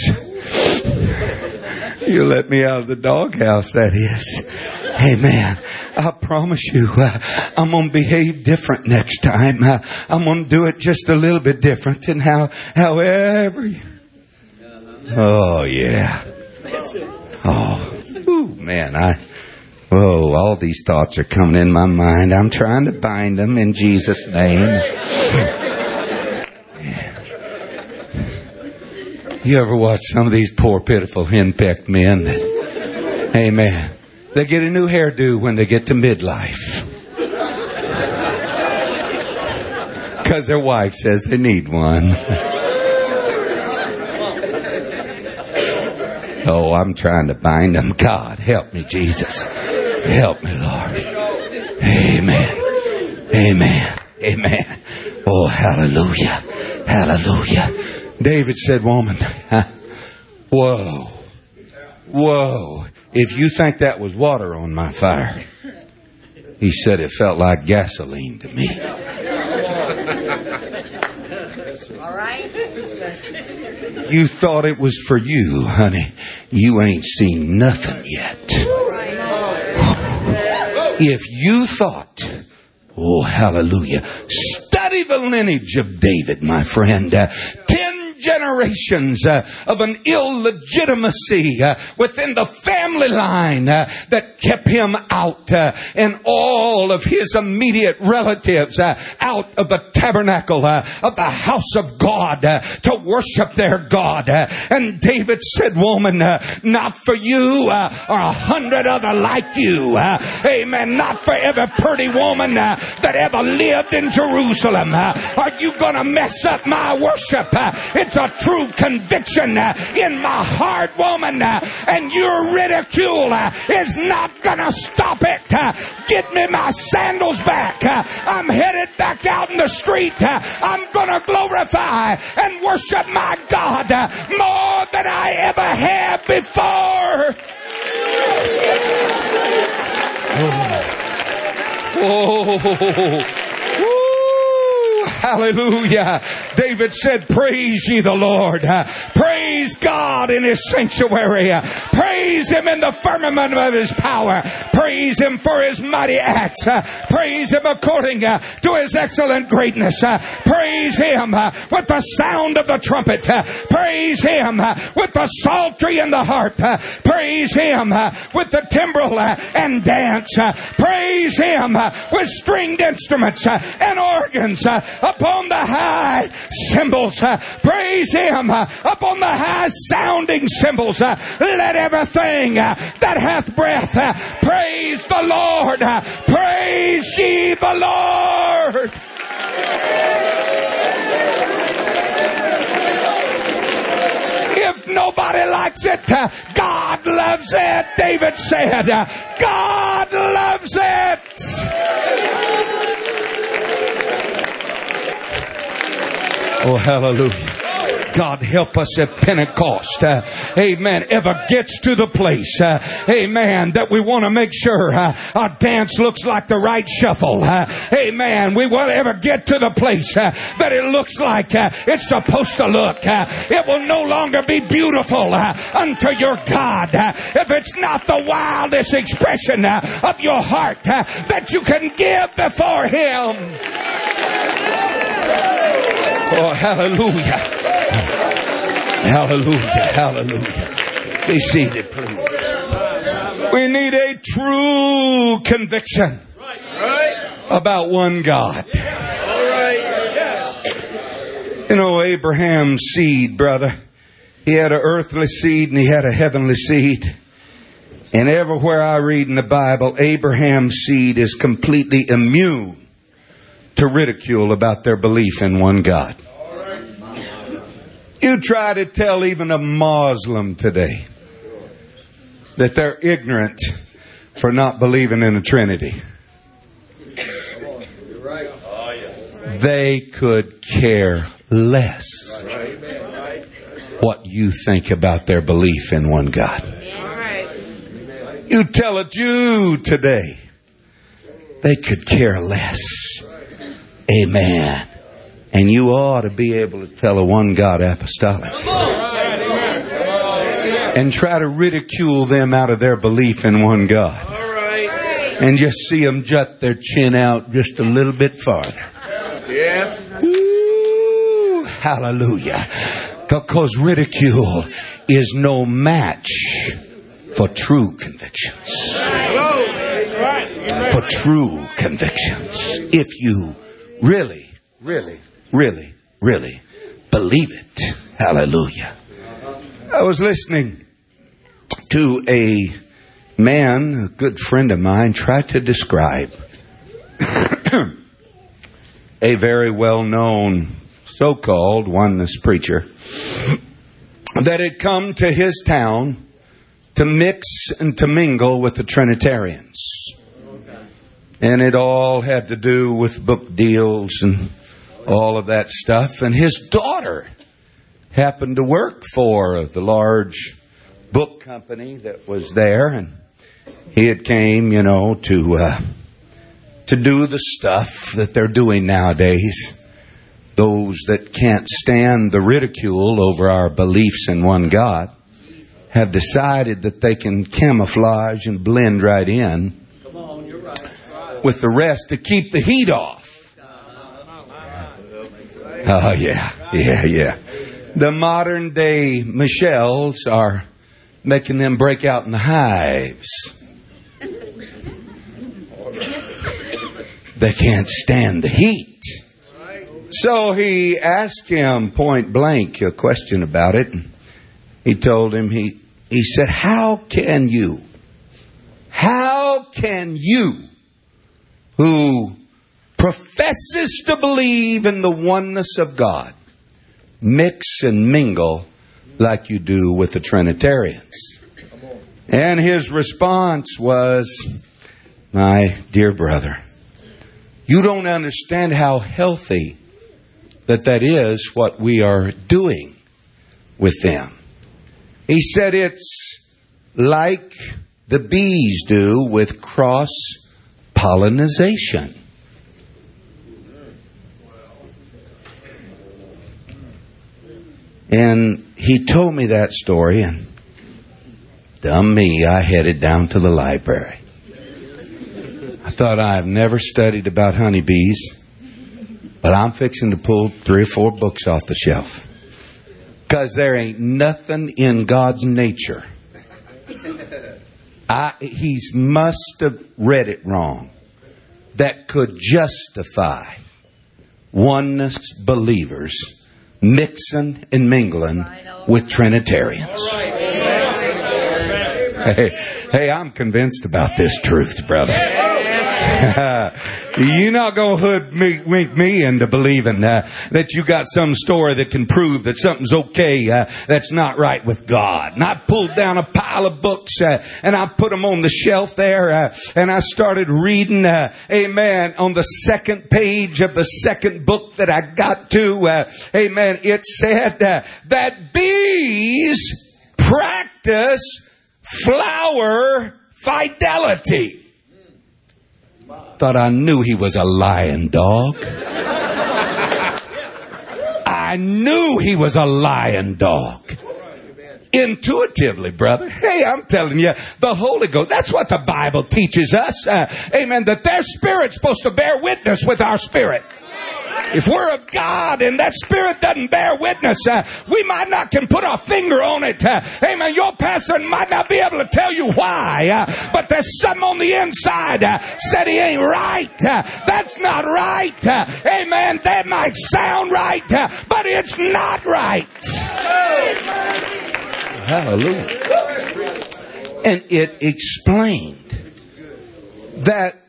You let me out of the doghouse, that is. Amen. I promise you, uh, I'm to behave different next time. Uh, I'm to do it just a little bit different and how, however. Oh, yeah. Oh, ooh, man, I, oh, all these thoughts are coming in my mind. I'm trying to bind them in Jesus' name. You ever watch some of these poor, pitiful, henpecked men that, amen, they get a new hairdo when they get to midlife. Because their wife says they need one. oh, I'm trying to bind them. God, help me, Jesus. Help me, Lord. Amen. Amen. Amen. Oh, hallelujah. Hallelujah. David said, woman, whoa, whoa. If you think that was water on my fire, he said it felt like gasoline to me. All right. You thought it was for you, honey. You ain't seen nothing yet. If you thought, oh hallelujah, study the lineage of David, my friend. Uh, generations uh, of an illegitimacy uh, within the family line uh, that kept him out uh, and all of his immediate relatives uh, out of the tabernacle uh, of the house of God to worship their God. and David said, woman, not for you or a hundred other like you. amen. Not for every pretty woman that ever lived in Jerusalem. are you to mess up my worship? It's a true conviction uh, in my heart, woman, uh, and your ridicule uh, is not gonna stop it. Get me my sandals back. I'm headed back out in the street. I'm gonna glorify and worship my God more than I ever have before. Oh. Hallelujah. David said, praise ye the Lord. Praise God in his sanctuary. Praise him in the firmament of his power. Praise him for his mighty acts. Praise him according to his excellent greatness. Praise him with the sound of the trumpet. Praise him with the psaltery and the harp. Praise him with the timbrel and dance. Praise him with stringed instruments and organs upon the high cymbals. Uh, praise Him uh, upon the high sounding cymbals. Uh, let everything that hath breath praise the Lord. Praise ye the Lord. If nobody likes it, God loves it. David said, God loves it. Oh, hallelujah. God help us at Pentecost, uh, amen, ever gets to the place, uh, amen, that we want to make sure uh, our dance looks like the right shuffle. Uh, amen. We want to ever get to the place uh, that it looks like uh, it's supposed to look. it will no longer be beautiful unto your God if it's not the wildest expression of your heart that you can give before Him. Oh, hallelujah. Hallelujah. Hallelujah. Be seated, please. We need a true conviction about one God. You know, Abraham's seed, brother, he had an earthly seed and he had a heavenly seed. And everywhere I read in the Bible, Abraham's seed is completely immune to ridicule about their belief in one God. You try to tell even a Muslim today that they're ignorant for not believing in a Trinity. They could care less what you think about their belief in one God. You tell a Jew today, they could care less. Amen. And you ought to be able to tell a one God apostolic. And try to ridicule them out of their belief in one God. And just see them jut their chin out just a little bit farther. Yes. Ooh, hallelujah. Because ridicule is no match for true convictions. For true convictions. If you really, really, really, really believe it. Hallelujah. I was listening to a man, a good friend of mine, try to describe a very well known so called oneness preacher that had come to his town to mix and to mingle with the Trinitarians. And it all had to do with book deals and all of that stuff. And his daughter happened to work for the large book company that was there, and he had came, you know, to uh, to do the stuff that they're doing nowadays. Those that can't stand the ridicule over our beliefs in one God have decided that they can camouflage and blend right in with the rest to keep the heat off. Oh, yeah, yeah, yeah. The modern day Michelles are making them break out in the hives. They can't stand the heat. So he asked him point blank a question about it. He told him, he, he said, How can you, how can you who professes to believe in the oneness of God mix and mingle like you do with the Trinitarians. And his response was, My dear brother, you don't understand how healthy that that is what we are doing with them. He said it's like the bees do with cross pollination. And he told me that story, and dumb me, I headed down to the library. I thought I've never studied about honeybees, but I'm fixing to pull three or four books off the shelf. Because there ain't nothing in God's nature. I, he's must have read it wrong. That could justify oneness believers mixing and mingling with Trinitarians. Hey, hey, I'm convinced about this truth, brother. You're not going to hoodwink me into believing uh, that you got some story that can prove that something's okay uh, that's not right with God. And I pulled down a pile of books uh, and I put them on the shelf there uh, and I started reading, uh, amen, on the second page of the second book that I got to, uh, amen, it said that bees practice flower fidelity thought I knew he was a lying dog. I knew he was a lying dog. Intuitively, brother. Hey, I'm telling you, the Holy Ghost, that's what the Bible teaches us. Uh, amen. That their spirit's supposed to bear witness with our spirit. If we're of God and that spirit doesn't bear witness, uh, we might not can put our finger on it. Uh, amen. Your pastor might not be able to tell you why, uh, but there's something on the inside uh, said he ain't right. Uh, that's not right. Uh, amen. That might sound right, but it's not right. Hallelujah. And it explained that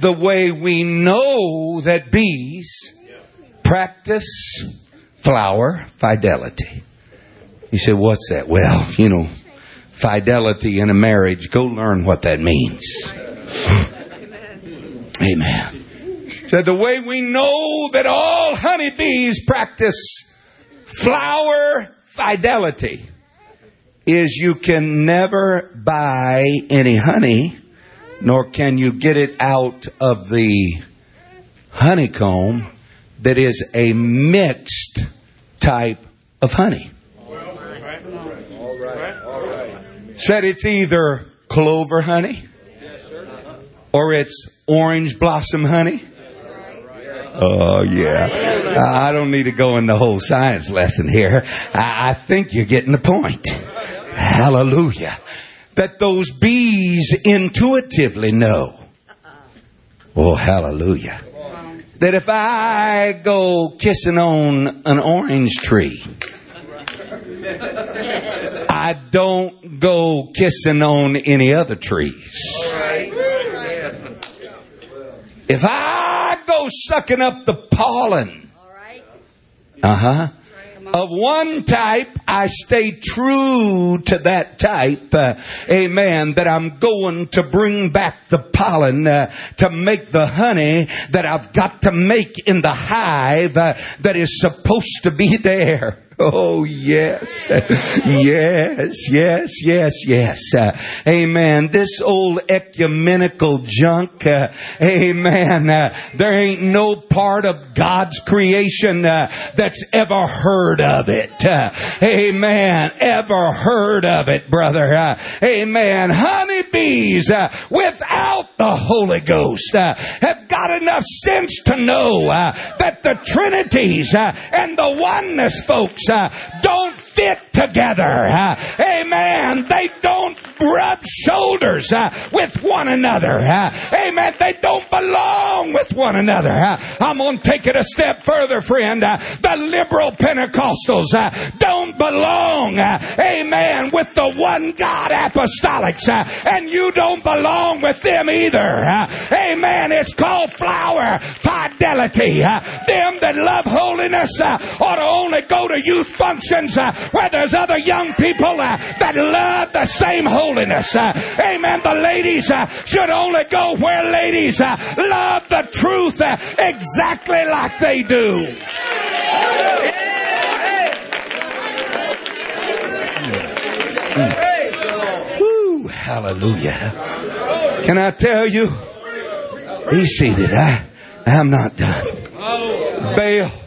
the way we know that bees practice flower fidelity. You said, what's that? Well, you know, fidelity in a marriage, go learn what that means. Amen. Said the way we know that all honeybees practice flower fidelity is you can never buy any honey nor can you get it out of the honeycomb that is a mixed type of honey. Said it's either clover honey or it's orange blossom honey. Oh yeah. I don't need to go in the whole science lesson here. I think you're getting the point. Hallelujah that those bees intuitively know. Oh, hallelujah. That if I go kissing on an orange tree, I don't go kissing on any other trees. If I go sucking up the pollen, uh huh, of one type, I stay true to that type. Uh, amen. That I'm going to bring back the pollen uh, to make the honey that I've got to make in the hive uh, that is supposed to be there. Oh, yes. yes, yes, yes, yes. Uh, amen. This old ecumenical junk, uh, amen. Uh, there ain't no part of God's creation uh, that's ever heard of it. Uh, amen. Ever heard of it, brother. Uh, amen. Honeybees without the Holy Ghost have got enough sense to know that the Trinities and the oneness folks don't fit together. Uh, amen. They don't rub shoulders uh, with one another. Uh, amen. They don't belong with one another. Uh, I'm going to take it a step further, friend. Uh, the liberal Pentecostals uh, don't belong, uh, amen, with the one God apostolics. and you don't belong with them either. amen. It's called flower fidelity. them that love holiness ought to only go to youth functions uh, where there's other young people uh, that love the same holiness. Uh, amen. The ladies should only go where ladies love the truth exactly like they do. Woo, hallelujah. Can I tell you? Be seated. I, I'm not done. Baal.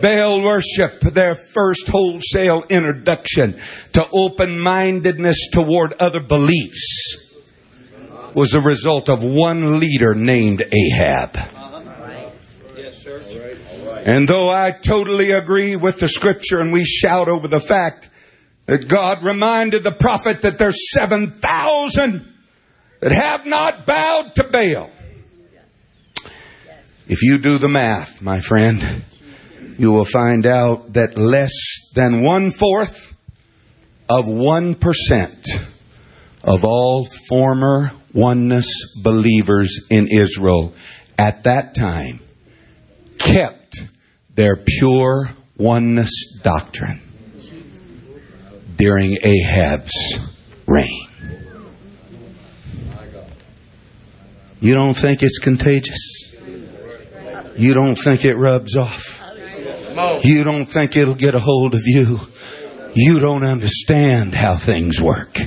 Baal worship, their first wholesale introduction to open-mindedness toward other beliefs was the result of one leader named Ahab. And though I totally agree with the scripture and we shout over the fact that God reminded the prophet that there's 7,000 that have not bowed to Baal. If you do the math, my friend, you will find out that less than one fourth of one percent of all former oneness believers in Israel at that time kept their pure oneness doctrine during Ahab's reign. You don't think it's contagious? You don't think it rubs off? You don't think it'll get a hold of you? You don't understand how things work.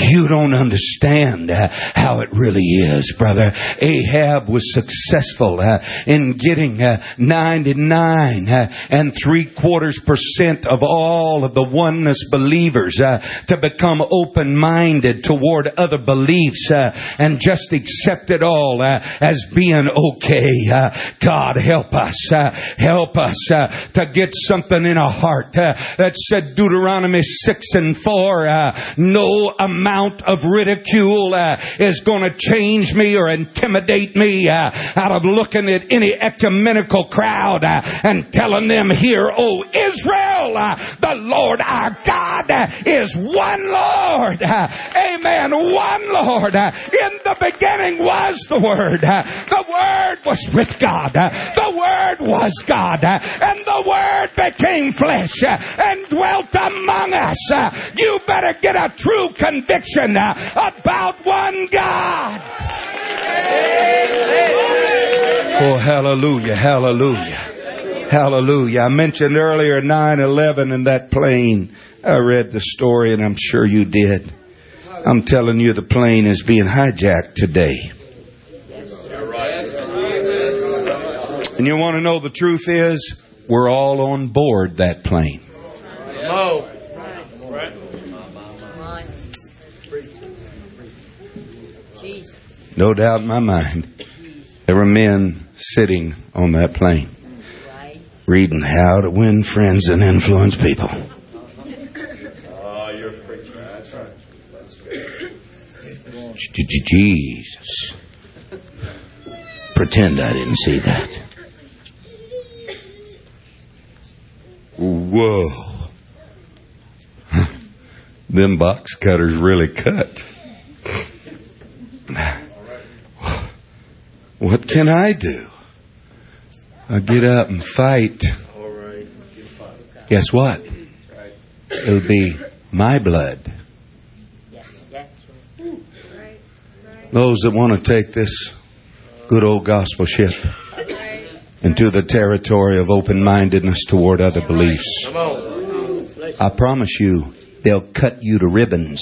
You don't understand uh, how it really is, brother. Ahab was successful uh, in getting uh, 99 uh, and three quarters percent of all of the oneness believers to become open-minded toward other beliefs and just accept it all as being okay. God help us, help us to get something in our heart that said Deuteronomy 6 and 4, no amount amount of ridicule uh, is going to change me or intimidate me uh, out of looking at any ecumenical crowd uh, and telling them here, oh Israel, uh, the Lord our God uh, is one Lord. Uh, amen. One Lord. in the beginning was the Word. the Word was with God. the Word was God. and the Word became flesh and dwelt among us. you better get a true conviction conviction uh, about one God. Oh, hallelujah, hallelujah, hallelujah. I mentioned earlier 9 11 in that plane. I read the story and I'm sure you did. I'm telling you, the plane is being hijacked today. And you want to know the truth is, we're all on board that plane. No. No doubt in my mind, there were men sitting on that plane reading how to win friends and influence people. Oh, you're preaching! That's right. Jesus. Pretend I didn't see that. Whoa. Them box cutters really cut. What can I do? I get up and fight. Guess what? It'll be my blood. Those that want to take this good old gospel ship into the territory of open mindedness toward other beliefs. I promise you, they'll cut you to ribbons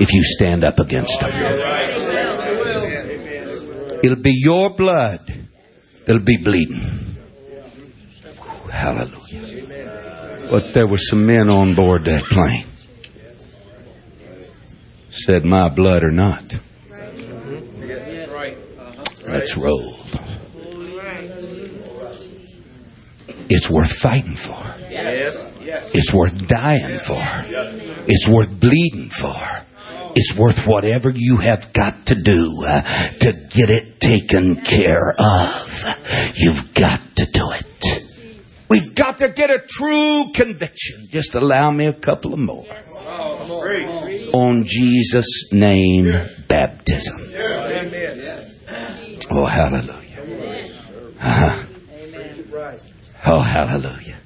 if you stand up against them. It'll be your blood that'll be bleeding. Hallelujah. But there were some men on board that plane. Said, my blood or not. Let's roll. It's worth fighting for. It's worth dying for. It's worth bleeding for. Is worth whatever you have got to do uh, to get it taken care of. You've got to do it. We've got to get a true conviction. Just allow me a couple of more. On Jesus' name, baptism. Oh, hallelujah. Uh-huh. Oh, hallelujah.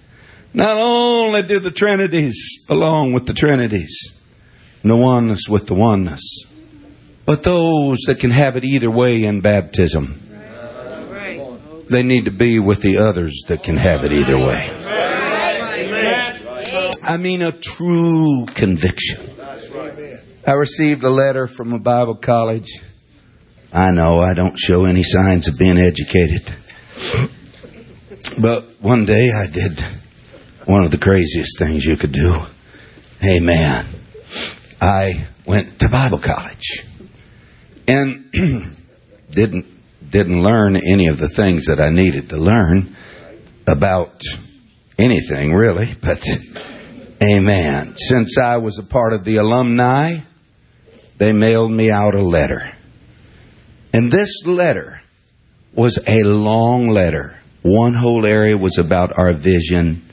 Not only do the Trinities belong with the Trinities, the oneness with the oneness, but those that can have it either way in baptism, they need to be with the others that can have it either way. I mean, a true conviction. I received a letter from a Bible college. I know I don't show any signs of being educated. But one day I did one of the craziest things you could do. Amen. I went to Bible college and didn't didn't learn any of the things that I needed to learn about anything really, but amen. Since I was a part of the alumni, they mailed me out a letter. And this letter was a long letter. One whole area was about our vision,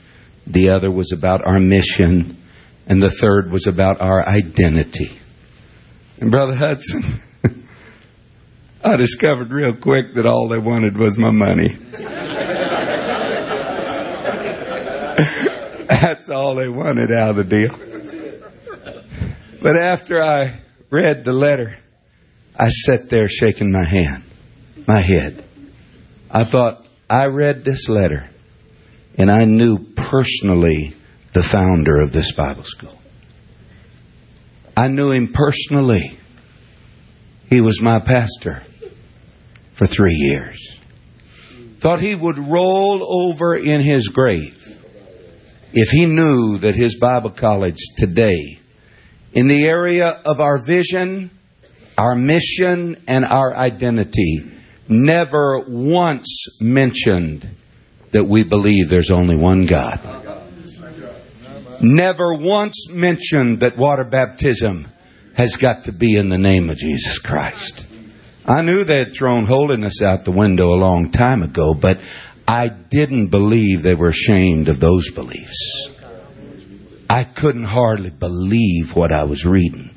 the other was about our mission, and the third was about our identity. And Brother Hudson, I discovered real quick that all they wanted was my money. That's all they wanted out of the deal. But after I read the letter, I sat there shaking my hand, my head. I thought, I read this letter and I knew personally the founder of this Bible school. I knew him personally. He was my pastor for three years. Thought he would roll over in his grave if he knew that his Bible college today, in the area of our vision, our mission, and our identity, never once mentioned that we believe there's only one God. Never once mentioned that water baptism has got to be in the name of Jesus Christ. I knew they had thrown holiness out the window a long time ago, but I didn't believe they were ashamed of those beliefs. I couldn't hardly believe what I was reading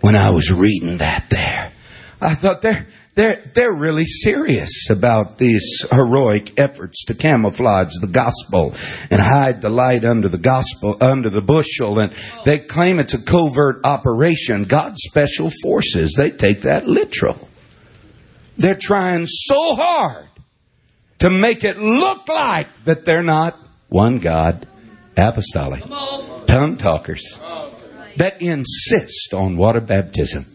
when I was reading that there. I thought they're, they're, they're really serious about these heroic efforts to camouflage the gospel and hide the light under the gospel, under the bushel. And they claim it's a covert operation. God's special forces, they take that literal. They're trying so hard to make it look like that they're not one God, apostolic, tongue talkers that insist on water baptism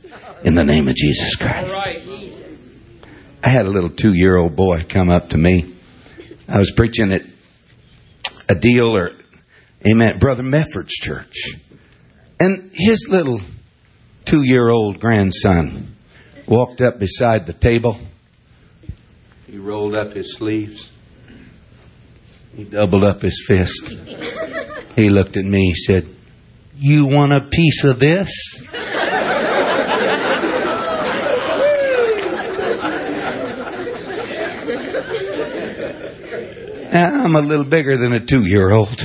in the name of Jesus Christ. I had a little two year old boy come up to me. I was preaching at a deal or, amen, Brother Mefford's church. And his little two year old grandson walked up beside the table. He rolled up his sleeves. He doubled up his fist. He looked at me. He said, You want a piece of this? I'm a little bigger than a two year old.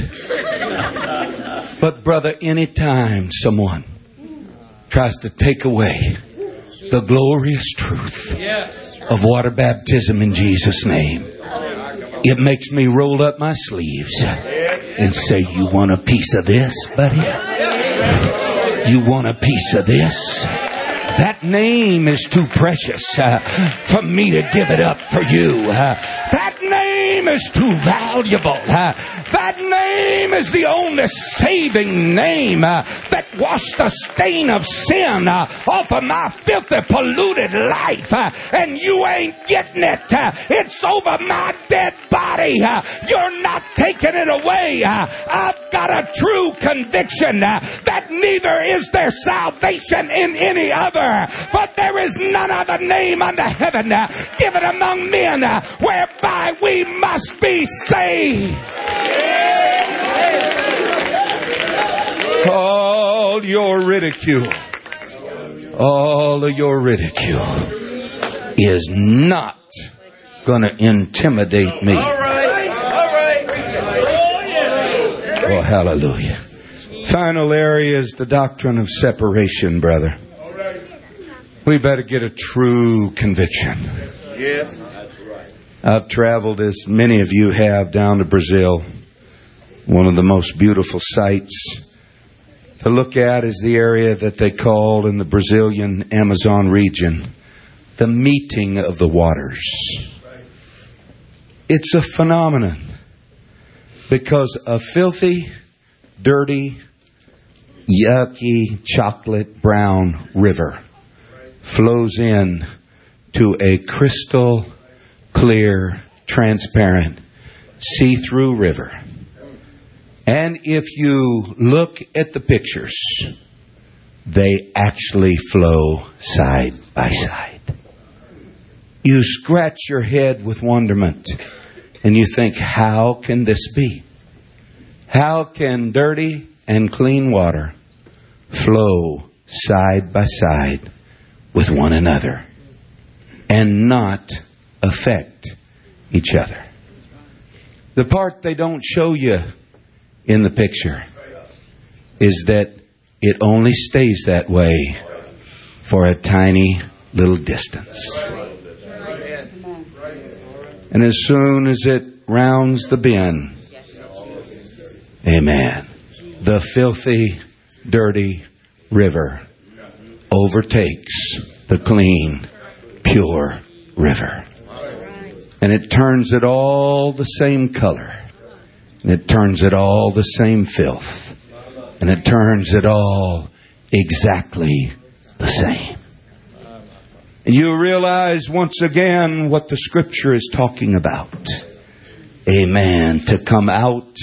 But, brother, anytime someone tries to take away the glorious truth of water baptism in Jesus' name, it makes me roll up my sleeves and say, You want a piece of this, buddy? You want a piece of this? That name is too precious uh, for me to give it up for you. Uh, that name is too valuable. Uh, that name is the only saving name uh, that washed the stain of sin uh, off of my filthy, polluted life. And you ain't getting it. it's over my dead body. you're not taking it away. I've got a true conviction that neither is there salvation in any other. For there is none other name under heaven given among men whereby we must be saved. All your ridicule all of your ridicule is not going to intimidate me. All right. All right. Oh, hallelujah. Final area is the doctrine of separation, brother. We better get a true conviction. Yes. I've traveled, as many of you have, down to Brazil. One of the most beautiful sights to look at is the area that they call in the Brazilian Amazon region the meeting of the waters. It's a phenomenon because a filthy, dirty, yucky, chocolate brown river flows in to a crystal clear, transparent, see through river. And if you look at the pictures, they actually flow side by side. You scratch your head with wonderment and you think, how can this be? How can dirty and clean water flow side by side with one another and not affect each other? The part they don't show you in the picture is that it only stays that way for a tiny little distance. And as soon as it rounds the bend, amen, the filthy, dirty river overtakes the clean, pure river. And it turns it all the same color. And it turns it all the same filth. And it turns it all exactly the same. And you realize once again what the scripture is talking about. A man To come out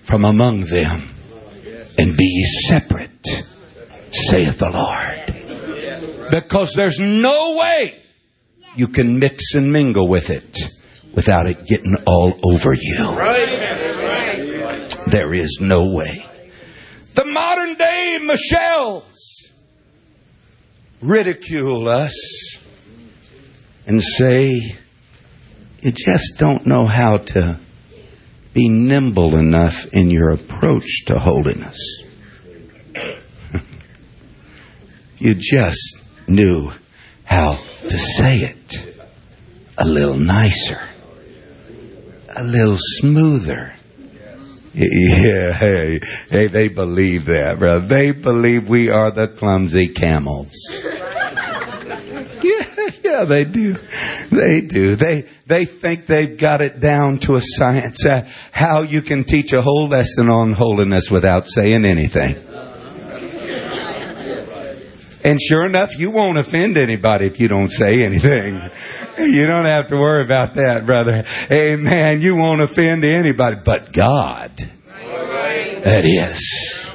from among them and be separate, saith the Lord. Because there's no way you can mix and mingle with it without it getting all over you. There is no way. The modern day Michal's ridicule us and say, you just don't know how to be nimble enough in your approach to holiness. you just knew how to say it a little nicer, a little smoother. Yeah, hey, hey, they believe that, brother. They believe we are the clumsy camels. Yeah, yeah, they do. They do. They they think they've got it down to a science. Uh, how you can teach a whole lesson on holiness without saying anything. And sure enough, you won't offend anybody if you don't say anything. You don't have to worry about that, brother. Amen. You won't offend anybody but God. That is.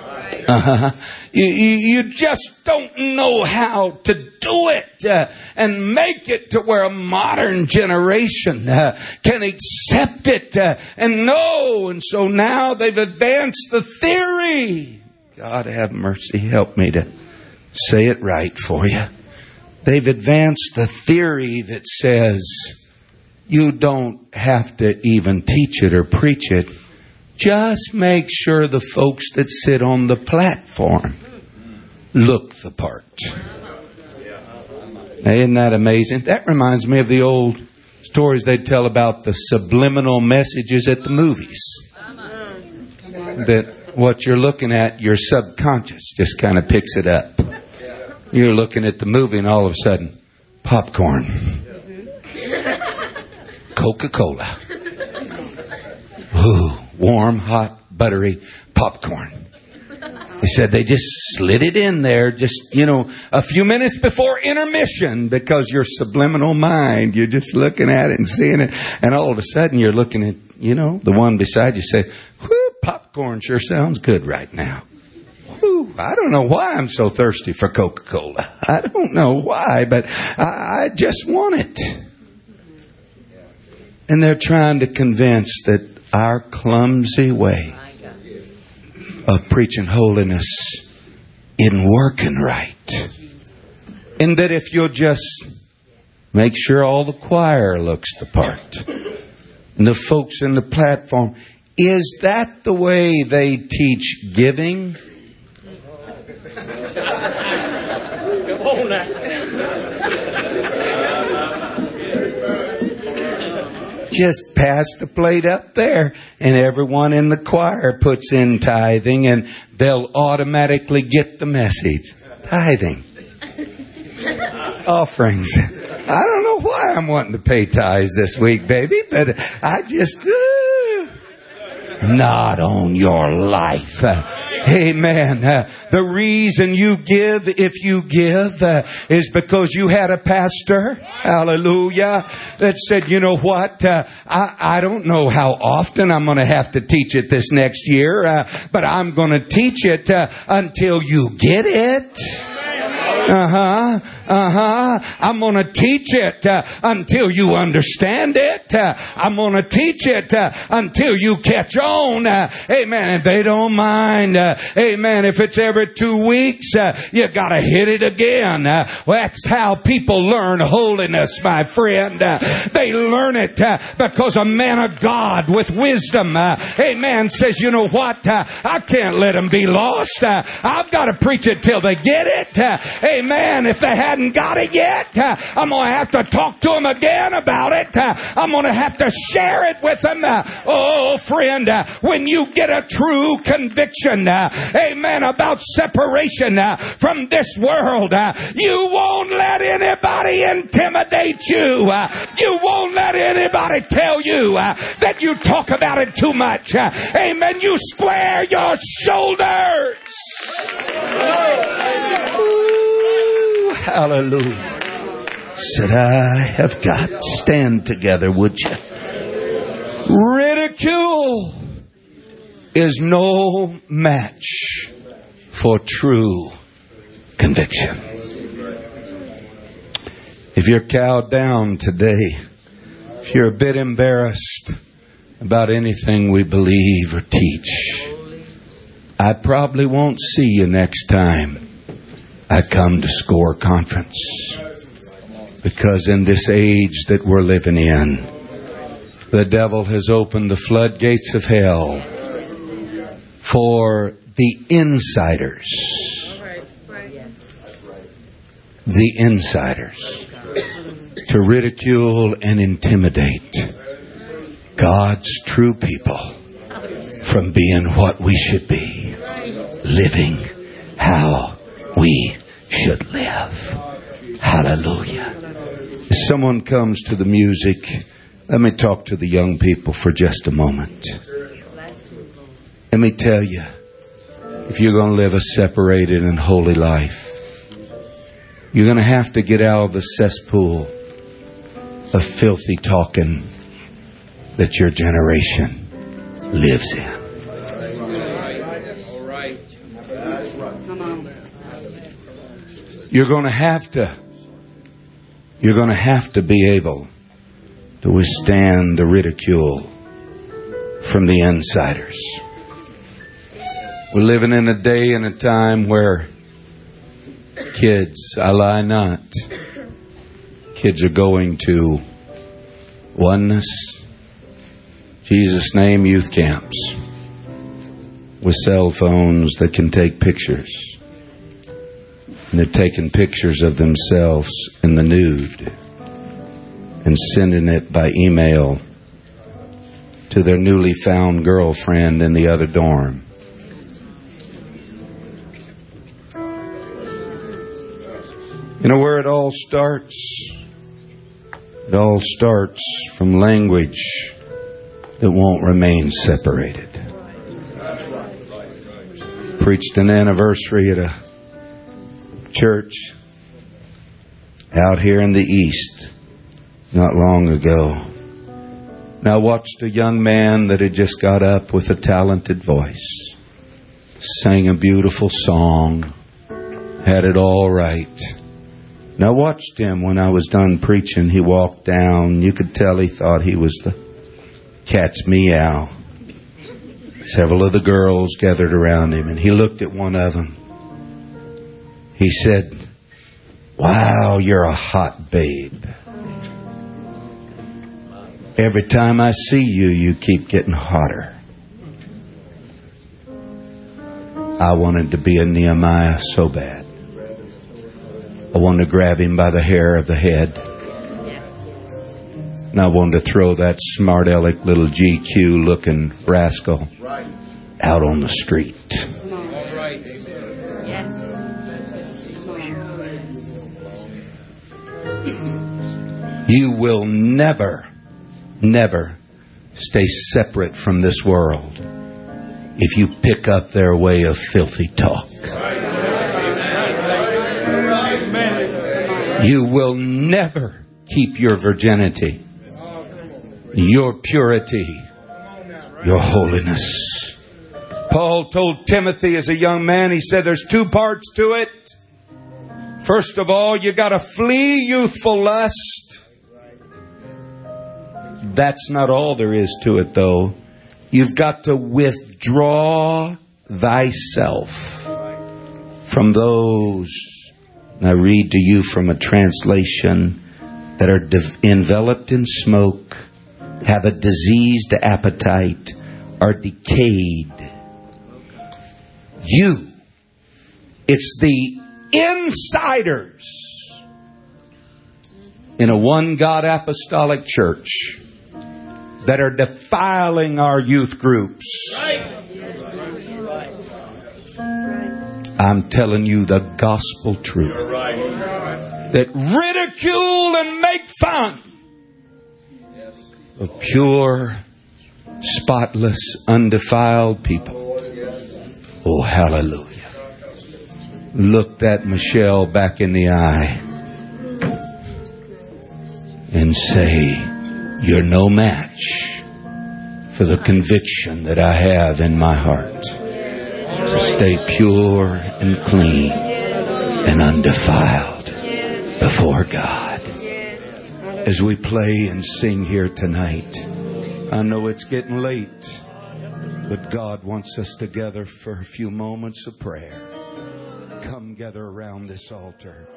Uh-huh. You, you, just don't know how to do it uh, and make it to where a modern generation uh, can accept it uh, and know. And so now they've advanced the theory. God have mercy. Help me to say it right for you. They've advanced the theory that says you don't have to even teach it or preach it. Just make sure the folks that sit on the platform look the part. Isn't that amazing? That reminds me of the old stories they'd tell about the subliminal messages at the movies. That what you're looking at, your subconscious just kind of picks it up. You're looking at the movie and all of a sudden, popcorn, mm-hmm. Coca Cola, ooh, warm, hot, buttery popcorn. He said they just slid it in there just, you know, a few minutes before intermission because your subliminal mind, you're just looking at it and seeing it. And all of a sudden you're looking at, you know, the one beside you say, whoo, popcorn sure sounds good right now. I don't know why I'm so thirsty for Coca-Cola. I don't know why, but I, I just want it. And they're trying to convince that our clumsy way of preaching holiness isn't working right. And that if you'll just make sure all the choir looks the part, and the folks in the platform, is that the way they teach giving? Come on now. Just pass the plate up there, and everyone in the choir puts in tithing, and they'll automatically get the message. Tithing. Offerings. I don't know why I'm wanting to pay tithes this week, baby, but I just. Uh, not on your life. Amen. Uh, the reason you give, if you give, uh, is because you had a pastor, hallelujah, that said, you know what, uh, I, I don't know how often I'm going to have to teach it this next year, uh, but I'm going to teach it uh, until you get it. Uh huh. Uh huh. I'm going to teach it uh, until you understand it. Uh, I'm going to teach it uh, until you catch on. Uh, amen. And they don't mind. Uh, amen. If it's every two weeks, you got to hit it again. well, that's how people learn holiness, my friend. they learn it because a man of God with wisdom, amen, says, you know what? I can't let them be lost. I've got to preach it till they get it. Amen. If they hadn't got it yet, I'm going to have to talk to them again about it. I'm going to have to share it with them. Oh, friend, when you get a true conviction, amen, about separation from this world, you won't let anybody intimidate you. You won't let anybody tell you that you talk about it too much. Amen. You square your shoulders. Hallelujah. Said, I have got. Stand together, would you? Ridicule is no match for true conviction. If you're cowed down today, if you're a bit embarrassed about anything we believe or teach, I probably won't see you next time I come to SCORE conference. Because in this age that we're living in, the devil has opened the floodgates of hell for the insiders. The insiders to ridicule and intimidate God's true people from being what we should be, living how we should live. Hallelujah. If someone comes to the music, let me talk to the young people for just a moment. Let me tell you, if you're going to live a separated and holy life, you're going to have to get out of the cesspool of filthy talking that your generation lives in. You're going to have to, you're going to have to be able to withstand the ridicule from the insiders. We're living in a day and a time where kids, I lie not, kids are going to oneness, Jesus' name youth camps with cell phones that can take pictures. And they're taking pictures of themselves in the nude and sending it by email to their newly found girlfriend in the other dorm. You know where it all starts? It all starts from language that won't remain separated. Preached an anniversary at a church out here in the east not long ago. Now I watched a young man that had just got up with a talented voice, sang a beautiful song, had it all right. Now I watched him when I was done preaching. He walked down. You could tell he thought he was the cat's meow. Several of the girls gathered around him and he looked at one of them he said, Wow, you're a hot babe. Every time I see you, you keep getting hotter. I wanted to be a Nehemiah so bad. I wanted to grab him by the hair of the head. And I wanted to throw that smart aleck little GQ looking rascal out on the street. You will never, never stay separate from this world if you pick up their way of filthy talk. You will never keep your virginity, your purity, your holiness. Paul told Timothy as a young man, he said, there's two parts to it. First of all, you gotta flee youthful lust. That's not all there is to it though. You've got to withdraw thyself from those. And I read to you from a translation that are de- enveloped in smoke, have a diseased appetite, are decayed. You. It's the insiders in a one God apostolic church that are defiling our youth groups. I'm telling you the gospel truth. That ridicule and make fun of pure, spotless, undefiled people. Oh, hallelujah. Look that Michal back in the eye and say, You're no match for the conviction that I have in my heart to stay pure and clean and undefiled before God. As we play and sing here tonight, I know it's getting late, but God wants us together for a few moments of prayer. Come gather around this altar.